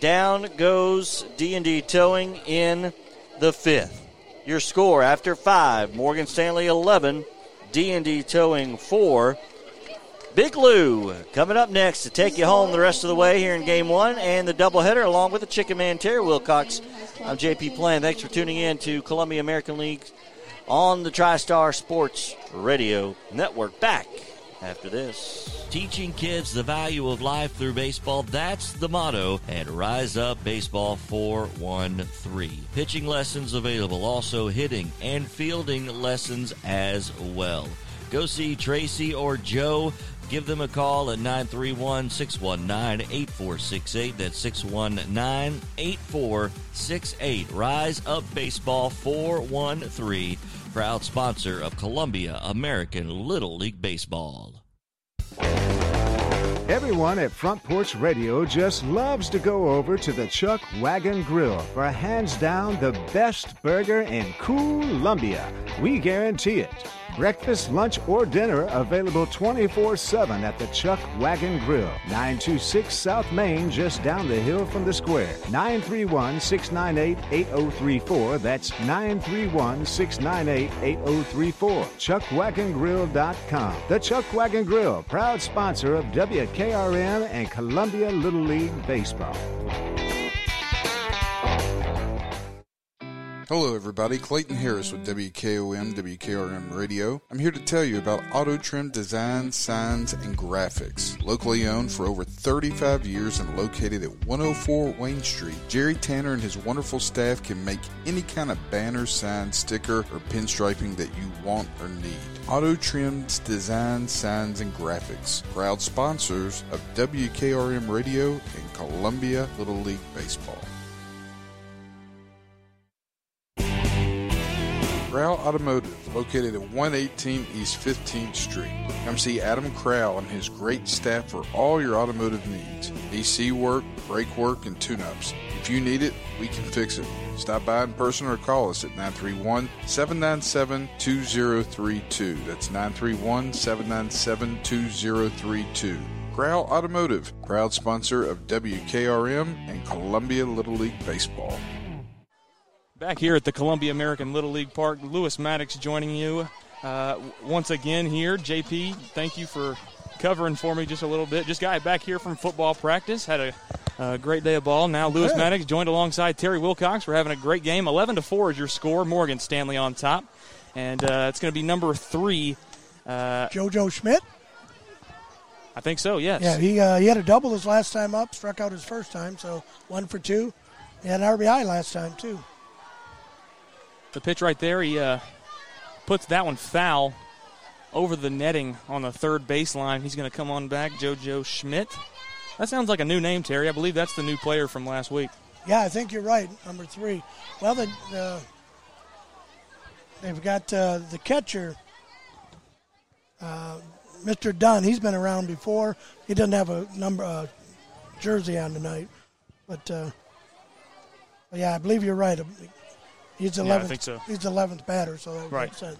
down goes D&D Towing in the fifth. Your score after five, Morgan Stanley 11, D&D Towing 4. Big Lou coming up next to take you home the rest of the way here in game one and the doubleheader along with the Chicken Man Terry Wilcox. I'm JP Plant. Thanks for tuning in to Columbia American League on the TriStar Sports Radio Network. Back after this. Teaching kids the value of life through baseball, that's the motto at Rise Up Baseball 413. Pitching lessons available, also hitting and fielding lessons as well. Go see Tracy or Joe. Give them a call at 931 619 8468. That's 619 8468. Rise Up Baseball 413, proud sponsor of Columbia American Little League Baseball. Everyone at Front Porch Radio just loves to go over to the Chuck Wagon Grill for hands down the best burger in Columbia. We guarantee it. Breakfast, lunch, or dinner available 24 7 at the Chuck Wagon Grill, 926 South Main, just down the hill from the square. 931 698 8034. That's 931 698 8034. ChuckWagonGrill.com. The Chuck Wagon Grill, proud sponsor of WKRM and Columbia Little League Baseball. Hello, everybody. Clayton Harris with WKOM, WKRM Radio. I'm here to tell you about Auto Trim Design, Signs, and Graphics. Locally owned for over 35 years and located at 104 Wayne Street, Jerry Tanner and his wonderful staff can make any kind of banner, sign, sticker, or pinstriping that you want or need. Auto Trim's Design, Signs, and Graphics. Proud sponsors of WKRM Radio and Columbia Little League Baseball. Crowell Automotive, located at 118 East 15th Street. Come see Adam Crowell and his great staff for all your automotive needs DC work, brake work, and tune ups. If you need it, we can fix it. Stop by in person or call us at 931 797 2032. That's 931 797 2032. Crowell Automotive, proud sponsor of WKRM and Columbia Little League Baseball. Back here at the Columbia American Little League Park, Lewis Maddox joining you uh, once again here. JP, thank you for covering for me just a little bit. Just got back here from football practice. Had a, a great day of ball. Now Lewis. Maddox joined alongside Terry Wilcox. We're having a great game. 11 to 4 is your score. Morgan Stanley on top. And uh, it's going to be number three. Uh, JoJo Schmidt. I think so, yes. Yeah, he uh, he had a double his last time up, struck out his first time, so one for two. He had an RBI last time too. The pitch right there, he uh, puts that one foul over the netting on the third baseline. He's going to come on back, JoJo Schmidt. That sounds like a new name, Terry. I believe that's the new player from last week. Yeah, I think you're right. Number three. Well, the, uh, they've got uh, the catcher, uh, Mr. Dunn. He's been around before. He doesn't have a number jersey on tonight, but uh, yeah, I believe you're right. He's Yeah, I think so. He's the 11th batter, so that Right. makes sense.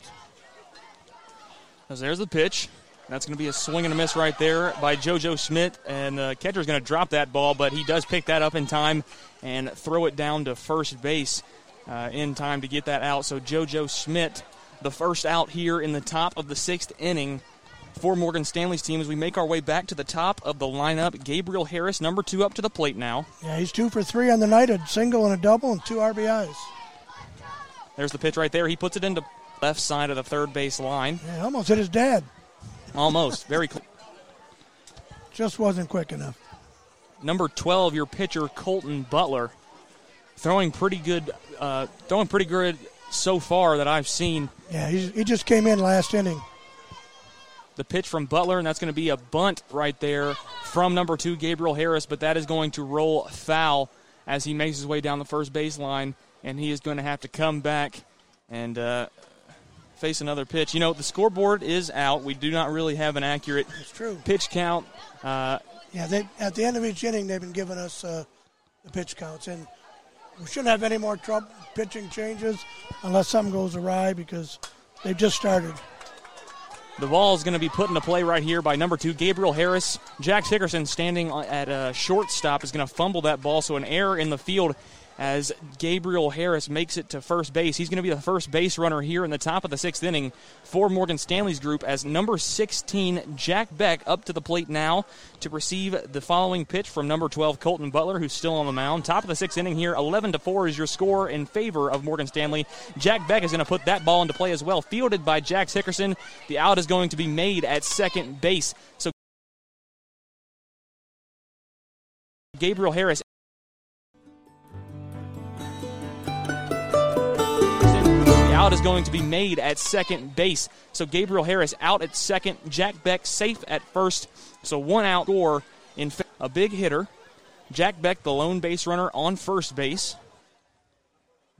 As there's the pitch. That's going to be a swing and a miss right there by JoJo Schmidt. And the catcher's going to drop that ball, but he does pick that up in time and throw it down to first base uh, in time to get that out. So JoJo Schmidt, the first out here in the top of the sixth inning for Morgan Stanley's team as we make our way back to the top of the lineup. Gabriel Harris, number two, up to the plate now. Yeah, he's two for three on the night, a single and a double, and two RBIs. There's the pitch right there. He puts it into left side of the third base line. Yeah, almost hit his dad. Almost. Very close. Just wasn't quick enough. number 12, your pitcher Colton Butler, throwing pretty good, uh, throwing pretty good so far that I've seen. Yeah, he's, he just came in last inning. The pitch from Butler, and that's going to be a bunt right there from number two Gabriel Harris, but that is going to roll foul as he makes his way down the first baseline, and he is going to have to come back and uh, face another pitch. You know, the scoreboard is out. We do not really have an accurate pitch count. Uh, Yeah, they at the end of each inning, they've been giving us uh, the pitch counts, and we shouldn't have any more trouble pitching changes unless something goes awry because they've just started. The ball is going to be put into play right here by number two, Gabriel Harris. Jack Hickerson, standing at a shortstop, is going to fumble that ball, so an error in the field as Gabriel Harris makes it to first base. He's going to be the first base runner here in the top of the sixth inning for Morgan Stanley's group as number 16, Jack Beck, up to the plate now to receive the following pitch from number 12, Colton Butler, who's still on the mound. Top of the sixth inning here, 11 to 4 is your score in favor of Morgan Stanley. Jack Beck is going to put that ball into play as well, fielded by Jax Hickerson. The out is going to be made at second base. So Gabriel Harris is going to be made at second base. So Gabriel Harris out at second, Jack Beck safe at first. So one out score in a big hitter. Jack Beck, the lone base runner on first base.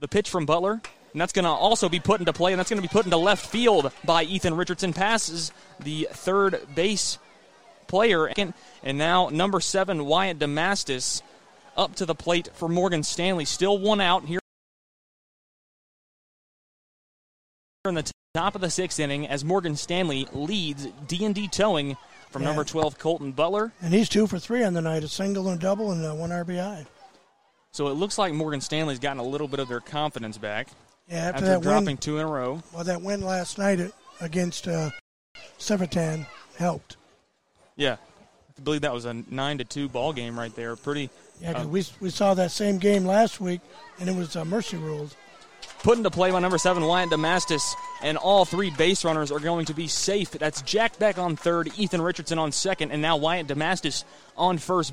The pitch from Butler, and that's going to also be put into play, and that's going to be put into left field by Ethan Richardson. Passes the third base player. And now number seven, Wyatt Damastis, up to the plate for Morgan Stanley. Still one out here in the top of the sixth inning as Morgan Stanley leads D&D Towing from Yeah. number 12, Colton Butler. And he's two for three on the night, a single and a double and uh, one RBI. So it looks like Morgan Stanley's gotten a little bit of their confidence back Yeah, after, after, that dropping win, two in a row. well, that win last night against uh, Severtan helped. Yeah, I believe that was a nine to two ball game right there. Pretty. Yeah, uh, we we saw that same game last week, and it was uh, mercy rules. Put into play by number seven, Wyatt Damastis, and all three base runners are going to be safe. That's Jack Beck on third, Ethan Richardson on second, and now Wyatt Damastis on first.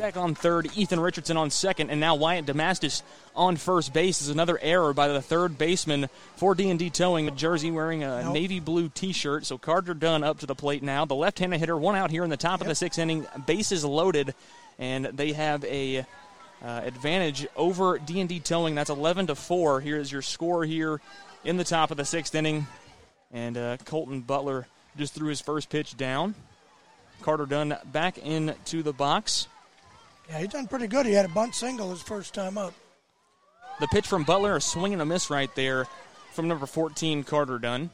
Beck on third, Ethan Richardson on second, and now Wyatt Damastis on first base is another error by the third baseman for D&D Towing. A jersey wearing a Nope. navy blue T-shirt. So Carter Dunn up to the plate now. The left-handed hitter, one out here in the top of the sixth inning. Bases loaded, and they have a uh, advantage over D&D Towing. That's 11 to four. Here is your score here in the top of the sixth inning, and uh, Colton Butler just threw his first pitch down. Carter Dunn back into the box. Yeah, he's done pretty good. He had a bunt single his first time up. The pitch from Butler, a swing and a miss right there from number 14, Carter Dunn.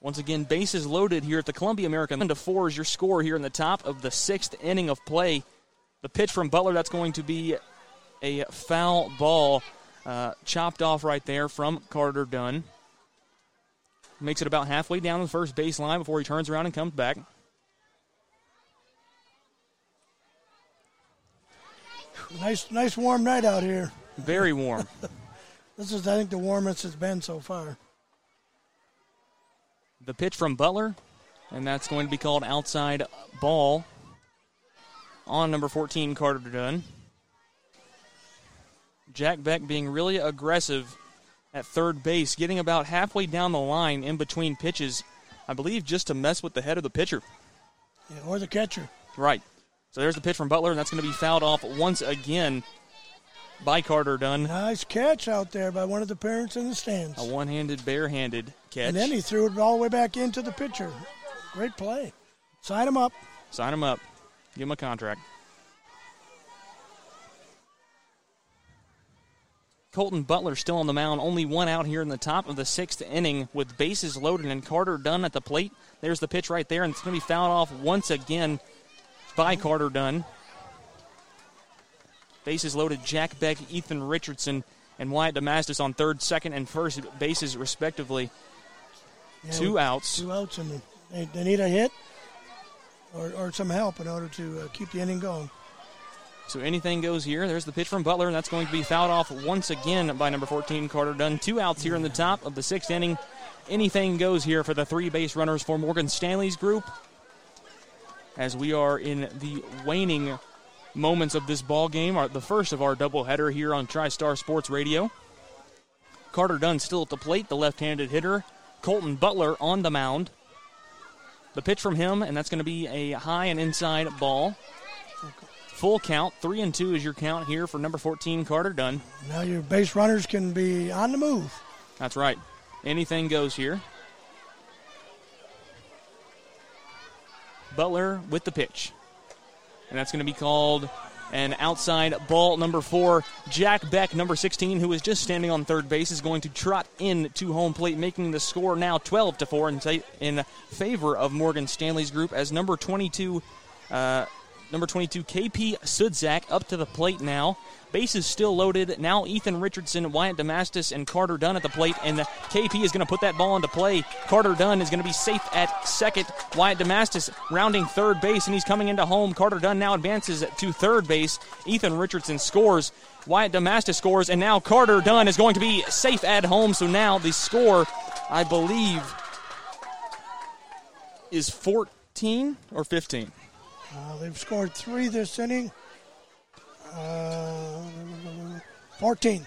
Once again, bases loaded here at the Columbia American. to four is your score here in the top of the sixth inning of play. The pitch from Butler, that's going to be a foul ball uh, chopped off right there from Carter Dunn. Makes it about halfway down the first baseline before he turns around and comes back. Nice, nice warm night out here. Very warm. (laughs) This is, I think, the warmest it's been so far. the pitch from Butler, and that's going to be called outside ball on number 14, Carter Dunn. Jack Beck being really aggressive at third base, getting about halfway down the line in between pitches, I believe just to mess with the head of the pitcher. Yeah, or the catcher. Right. So there's the pitch from Butler, and that's going to be fouled off once again by Carter Dunn. Nice catch out there by one of the parents in the stands. A one handed, bare-handed catch. And then he threw it all the way back into the pitcher. Great play. Sign him up. Sign him up. Give him a contract. Colton Butler still on the mound, only one out here in the top of the sixth inning with bases loaded and Carter Dunn at the plate. There's the pitch right there, and it's going to be fouled off once again by Carter Dunn. Bases loaded Jack Beck, Ethan Richardson, and Wyatt Damastis on third, second, and first bases, respectively. Yeah, Two outs. Two outs, and they, they need a hit or, or some help in order to uh, keep the inning going. So anything goes here. There's the pitch from Butler, and that's going to be fouled off once again by number 14, Carter Dunn. Two outs here in the top of the sixth inning. Anything goes here for the three base runners for Morgan Stanley's group. As we are in the waning moments of this ball game, our, the first of our doubleheader here on TriStar Sports Radio. Carter Dunn still at the plate, the left-handed hitter. Colton Butler on the mound. The pitch from him, and that's going to be a high and inside ball. Full count, three and two is your count here for number 14, Carter Dunn. Now your base runners can be on the move. That's right. Anything goes here. Butler with the pitch. And that's going to be called an outside ball number four. Jack Beck, number 16, who is just standing on third base, is going to trot in to home plate, making the score now 12 to 4 in, favor of Morgan Stanley's group as number 22. Uh, Number 22, KP Sudzak up to the plate now. Bases still loaded. Now Ethan Richardson, Wyatt Damastis, and Carter Dunn at the plate. And KP is going to put that ball into play. Carter Dunn is going to be safe at second. Wyatt Damastis rounding third base, and he's coming into home. Carter Dunn now advances to third base. Ethan Richardson scores. Wyatt Damastis scores, and now Carter Dunn is going to be safe at home. So now the score, I believe, is 14 or 15. Uh, they've scored three this inning. Uh, 14.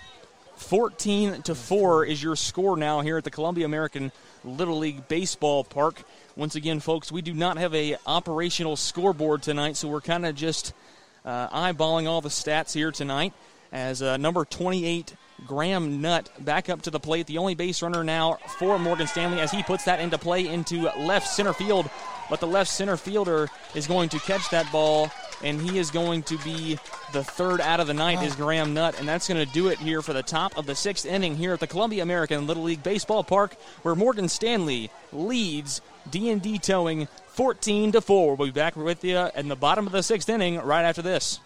14 to 4 is your score now here at the Columbia American Little League Baseball Park. Once again, folks, we do not have a operational scoreboard tonight, so we're kind of just uh, eyeballing all the stats here tonight. as uh, number 28 Graham Nutt back up to the plate. The only base runner now for Morgan Stanley as he puts that into play into left center field. But the left center fielder is going to catch that ball, and he is going to be the third out of the night is Graham Nutt, and that's going to do it here for the top of the sixth inning here at the Columbia American Little League Baseball Park, where Morgan Stanley leads D&D Towing 14 to four. We'll be back with you in the bottom of the sixth inning right after this.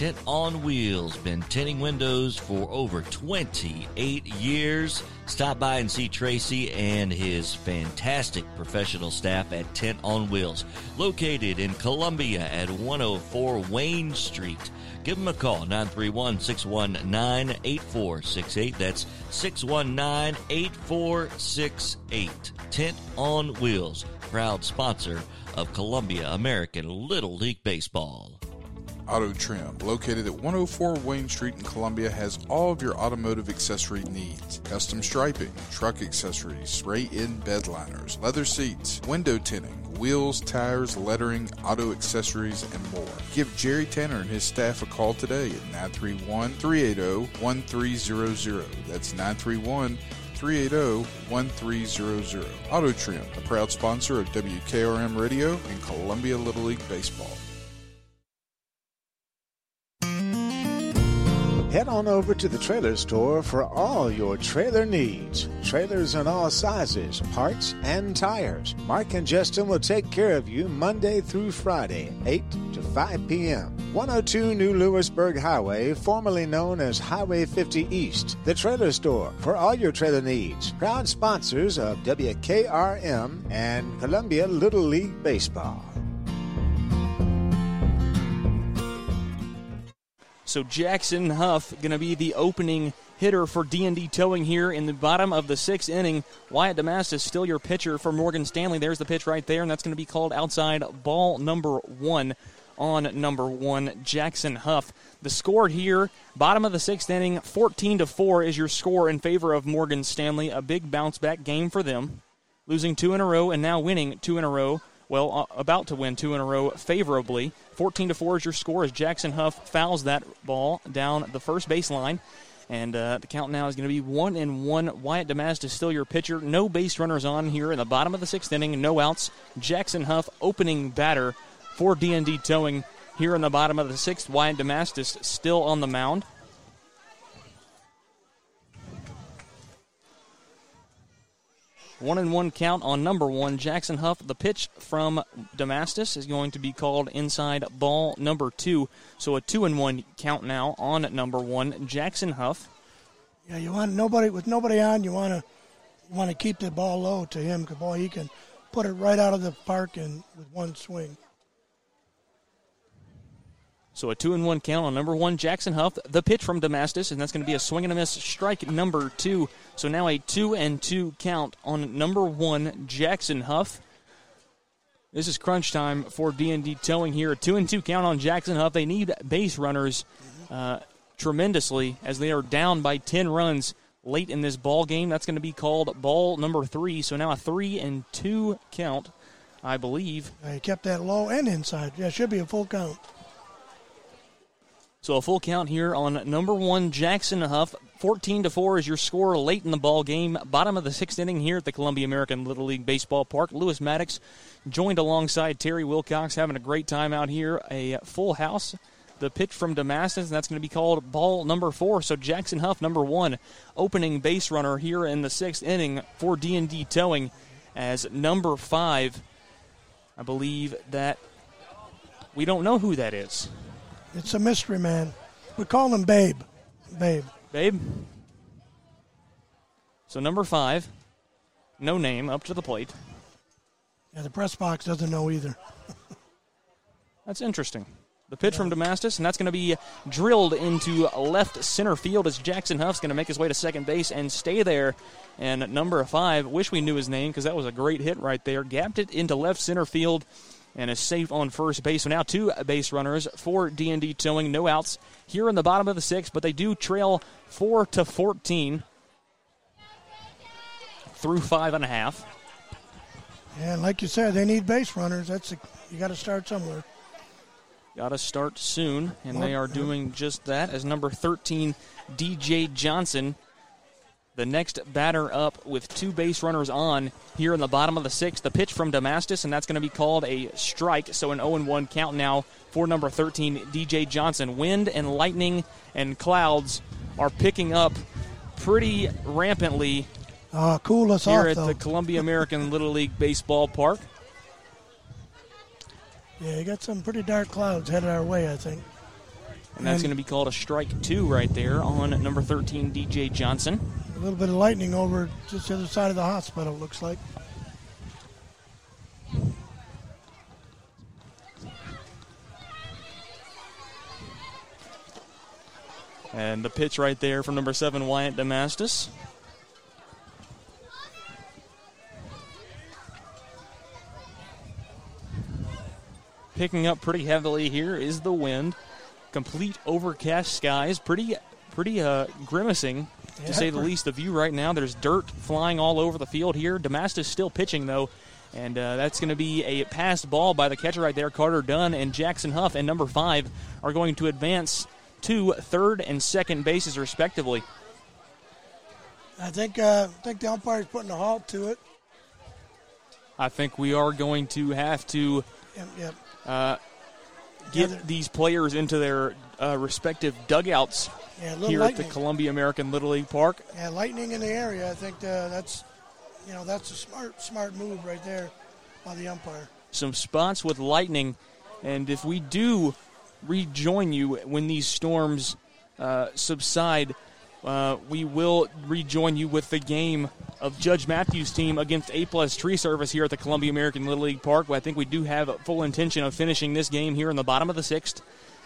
Tint on Wheels, been tinting windows for over 28 years. Stop by and see Tracy and his fantastic professional staff at Tint on Wheels, located in Columbia at 104 Wayne Street. Give them a call, 931 619 8468. That's 619 8468. Tint on Wheels, proud sponsor of Columbia American Little League Baseball. Auto Trim, located at 104 Wayne Street in Columbia, has all of your automotive accessory needs. Custom striping, truck accessories, spray-in bed liners, leather seats, window tinting, wheels, tires, lettering, auto accessories, and more. Give Jerry Tanner and his staff a call today at 931-380-1300. That's 931 380-1300. Auto Trim, a proud sponsor of WKRM Radio and Columbia Little League Baseball. Head on over to the trailer store for all your trailer needs. Trailers in all sizes, parts, and tires. Mark and Justin will take care of you Monday through Friday, 8 to 5 p.m. 102 New Lewisburg Highway, formerly known as Highway 50 East. The trailer store for all your trailer needs. Proud sponsors of WKRM and Columbia Little League Baseball. So Jackson Huff going to be the opening hitter for D&D Towing here in the bottom of the sixth inning. Wyatt Damas is still your pitcher for Morgan Stanley. There's the pitch right there, and that's going to be called outside ball number one on number one, Jackson Huff. The score here, bottom of the sixth inning, 14 to 4 is your score in favor of Morgan Stanley. A big bounce back game for them. Losing two in a row and now winning two in a row well, uh, about to win two in a row favorably. 14 to 4 is your score as Jackson Huff fouls that ball down the first baseline. And uh, the count now is going to be one and one. Wyatt Damast is still your pitcher. No base runners on here in the bottom of the sixth inning. No outs. Jackson Huff opening batter for D&D Towing here in the bottom of the sixth. Wyatt Damastis still on the mound. One and one count on number one, Jackson Huff. The pitch from Damastis is going to be called inside ball number two. So a two and one count now on number one, Jackson Huff. Yeah, you want nobody with nobody on. You want to you want to keep the ball low to him because boy, he can put it right out of the park and with one swing. So a two and one count on number one, Jackson Huff. The pitch from Damastis, and that's going to be a swing and a miss strike number two. So now a two and two count on number one, Jackson Huff. This is crunch time for D&D Towing here. A two and two count on Jackson Huff. They need base runners uh, tremendously as they are down by 10 runs late in this ball game. That's going to be called ball number three. So now a three and two count, I believe. he kept that low and inside. Yeah, should be a full count. So a full count here on number one Jackson Huff. 14 to 4 is your score late in the ball game. Bottom of the sixth inning here at the Columbia American Little League Baseball Park. Lewis Maddox joined alongside Terry Wilcox, having a great time out here. A full house. The pitch from Damastis, and that's going to be called ball number four. So Jackson Huff, number one, opening base runner here in the sixth inning for D&D Towing as number five. I believe that we don't know who that is. It's a mystery man. We call him Babe. Babe. Babe. So number five, no name, up to the plate. Yeah, the press box doesn't know either. (laughs) That's interesting. The pitch from Damastis, and that's going to be drilled into left center field as Jackson Huff's going to make his way to second base and stay there. And number five, wish we knew his name because that was a great hit right there. Gapped it into left center field and is safe on first base. So now two base runners for D&D Towing, no outs here in the bottom of the sixth, but they do trail four to fourteen through five and a half. And like you said, they need base runners. That's a, you got to start somewhere. got to start soon, and they are doing just that as number 13, DJ Johnson, the next batter up with two base runners on here in the bottom of the sixth. The pitch from Damastis, and that's going to be called a strike. So an 0 1 count now for number 13, DJ Johnson. Wind and lightning and clouds are picking up pretty rampantly Uh, cool us here off, at though. the Columbia American (laughs) Little League Baseball Park. Yeah, you got some pretty dark clouds headed our way, I think. And that's And- going to be called a strike two right there on number 13, DJ Johnson. A little bit of lightning over just the other side of the hospital, looks like. And the pitch right there from number seven, Wyatt Damastis. Picking up pretty heavily here is the wind. Complete overcast skies, pretty, pretty uh, grimacing Yeah, to say the least. The view right now, there's dirt flying all over the field here. Damastis still pitching though, and uh, that's going to be a passed ball by the catcher right there, Carter Dunn, and Jackson Huff and number five are going to advance to third and second bases respectively. I think uh, I think the umpire's putting a halt to it. I think we are going to have to Yep, yep. uh, get Yeah, these players into their uh, respective dugouts Yeah, here at the. Columbia American Little League Park. Yeah, lightning in the area. I think uh, that's, you know, that's a smart smart move right there by the umpire. some spots with lightning, and if we do rejoin you when these storms uh, subside, uh, we will rejoin you with the game of Judge Matthews' team against A Plus Tree Service here at the Columbia American Little League Park. I think we do have a full intention of finishing this game here in the bottom of the sixth,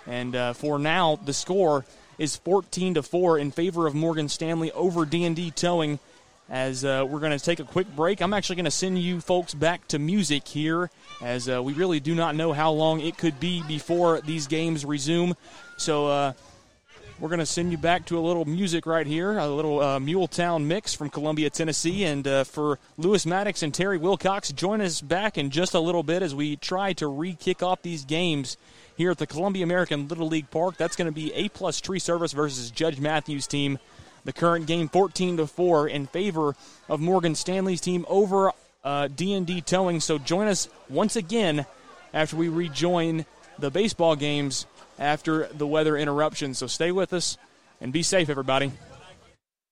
and uh, for now, the score is 14 to four in favor of Morgan Stanley over D and D Towing as uh, we're going to take a quick break. I'm actually going to send you folks back to music here, as uh, we really do not know how long it could be before these games resume. So uh, we're going to send you back to a little music right here, a little uh, Muletown mix from Columbia, Tennessee. And uh, for Lewis Maddox and Terry Wilcox, join us back in just a little bit as we try to re kick off these games here at the Columbia American Little League Park. That's going to be A Plus Tree Service versus Judge Matthews' team. The current game 14 to 4 in favor of Morgan Stanley's team over uh, D&D Towing. So join us once again after we rejoin the baseball games after the weather interruption. So stay with us and be safe, everybody.